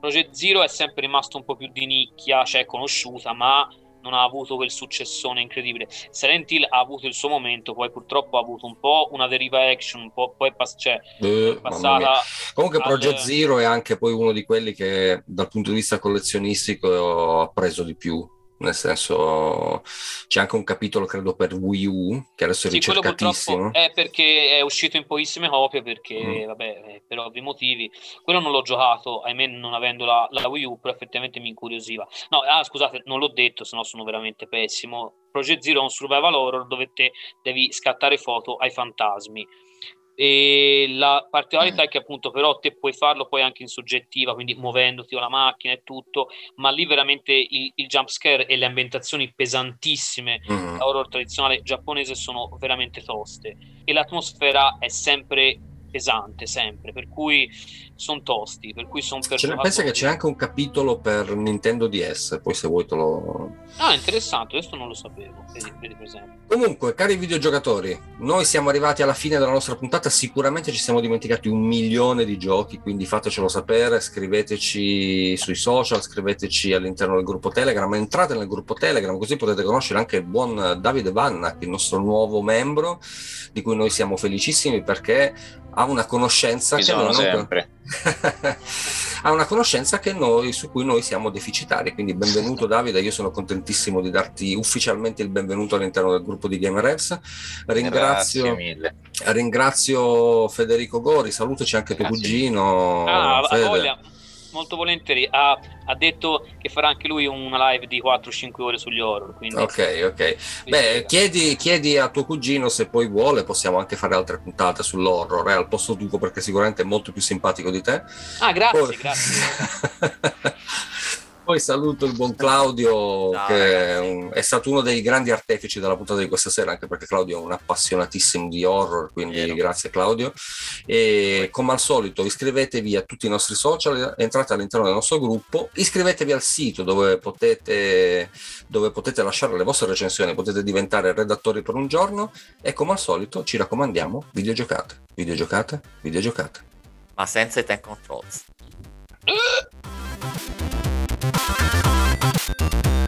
Project Zero è sempre rimasto un po' più di nicchia, cioè conosciuta, ma non ha avuto quel successone incredibile. Silent Hill ha avuto il suo momento, poi purtroppo ha avuto un po' una deriva action, un po' poi pass- cioè, eh, è passata. Comunque, Project al... Zero è anche poi uno di quelli che dal punto di vista collezionistico ha preso di più nel senso c'è anche un capitolo credo per Wii U che adesso è sì, ricercatissimo è perché è uscito in pochissime copie perché mm. vabbè eh, per ovvi motivi. Quello non l'ho giocato ahimè non avendo la, la Wii U però effettivamente mi incuriosiva. No ah scusate non l'ho detto se no sono veramente pessimo. Project Zero è un survival horror dove te devi scattare foto ai fantasmi e la particolarità mm. è che appunto però te puoi farlo poi anche in soggettiva, quindi muovendoti con la macchina e tutto, ma lì veramente il, il jump scare e le ambientazioni pesantissime mm. horror tradizionale giapponese sono veramente toste e l'atmosfera è sempre pesante sempre, per cui sono tosti, per cui sono per Pensa che c'è anche un capitolo per Nintendo DS, poi se vuoi te lo... Ah, interessante, questo non lo sapevo, vedi, vedi per esempio. Comunque, cari videogiocatori, noi siamo arrivati alla fine della nostra puntata, sicuramente ci siamo dimenticati un milione di giochi, quindi fatecelo sapere, scriveteci sui social, scriveteci all'interno del gruppo Telegram, entrate nel gruppo Telegram, così potete conoscere anche il buon Davide Vanna, il nostro nuovo membro, di cui noi siamo felicissimi perché ha una conoscenza Ci che non sempre. ha una conoscenza che noi, su cui noi siamo deficitari. Quindi benvenuto Davide, io sono contentissimo di darti ufficialmente il benvenuto all'interno del gruppo di Game Revs. Ringrazio, ringrazio Federico Gori, salutaci anche Grazie. tuo cugino. Ah, Fede. voglia molto volentieri. Ha, ha, detto che farà anche lui una live di 4-5 ore sugli horror. Quindi... Ok, ok. Beh, chiedi, chiedi, a tuo cugino se poi vuole, possiamo anche fare altre puntate sull'horror, eh, al posto tuo, perché sicuramente è molto più simpatico di te. Ah, grazie, poi... grazie. Poi saluto il buon Claudio, Ciao, che è, un, è, stato uno dei grandi artefici della puntata di questa sera, anche perché Claudio è un appassionatissimo di horror, quindi Vero. grazie Claudio. E come al solito iscrivetevi a tutti i nostri social, entrate all'interno del nostro gruppo, iscrivetevi al sito dove potete, dove potete lasciare le vostre recensioni, potete diventare redattori per un giorno e come al solito ci raccomandiamo, videogiocate, videogiocate, videogiocate. Ma senza i tank controls. どっちだ?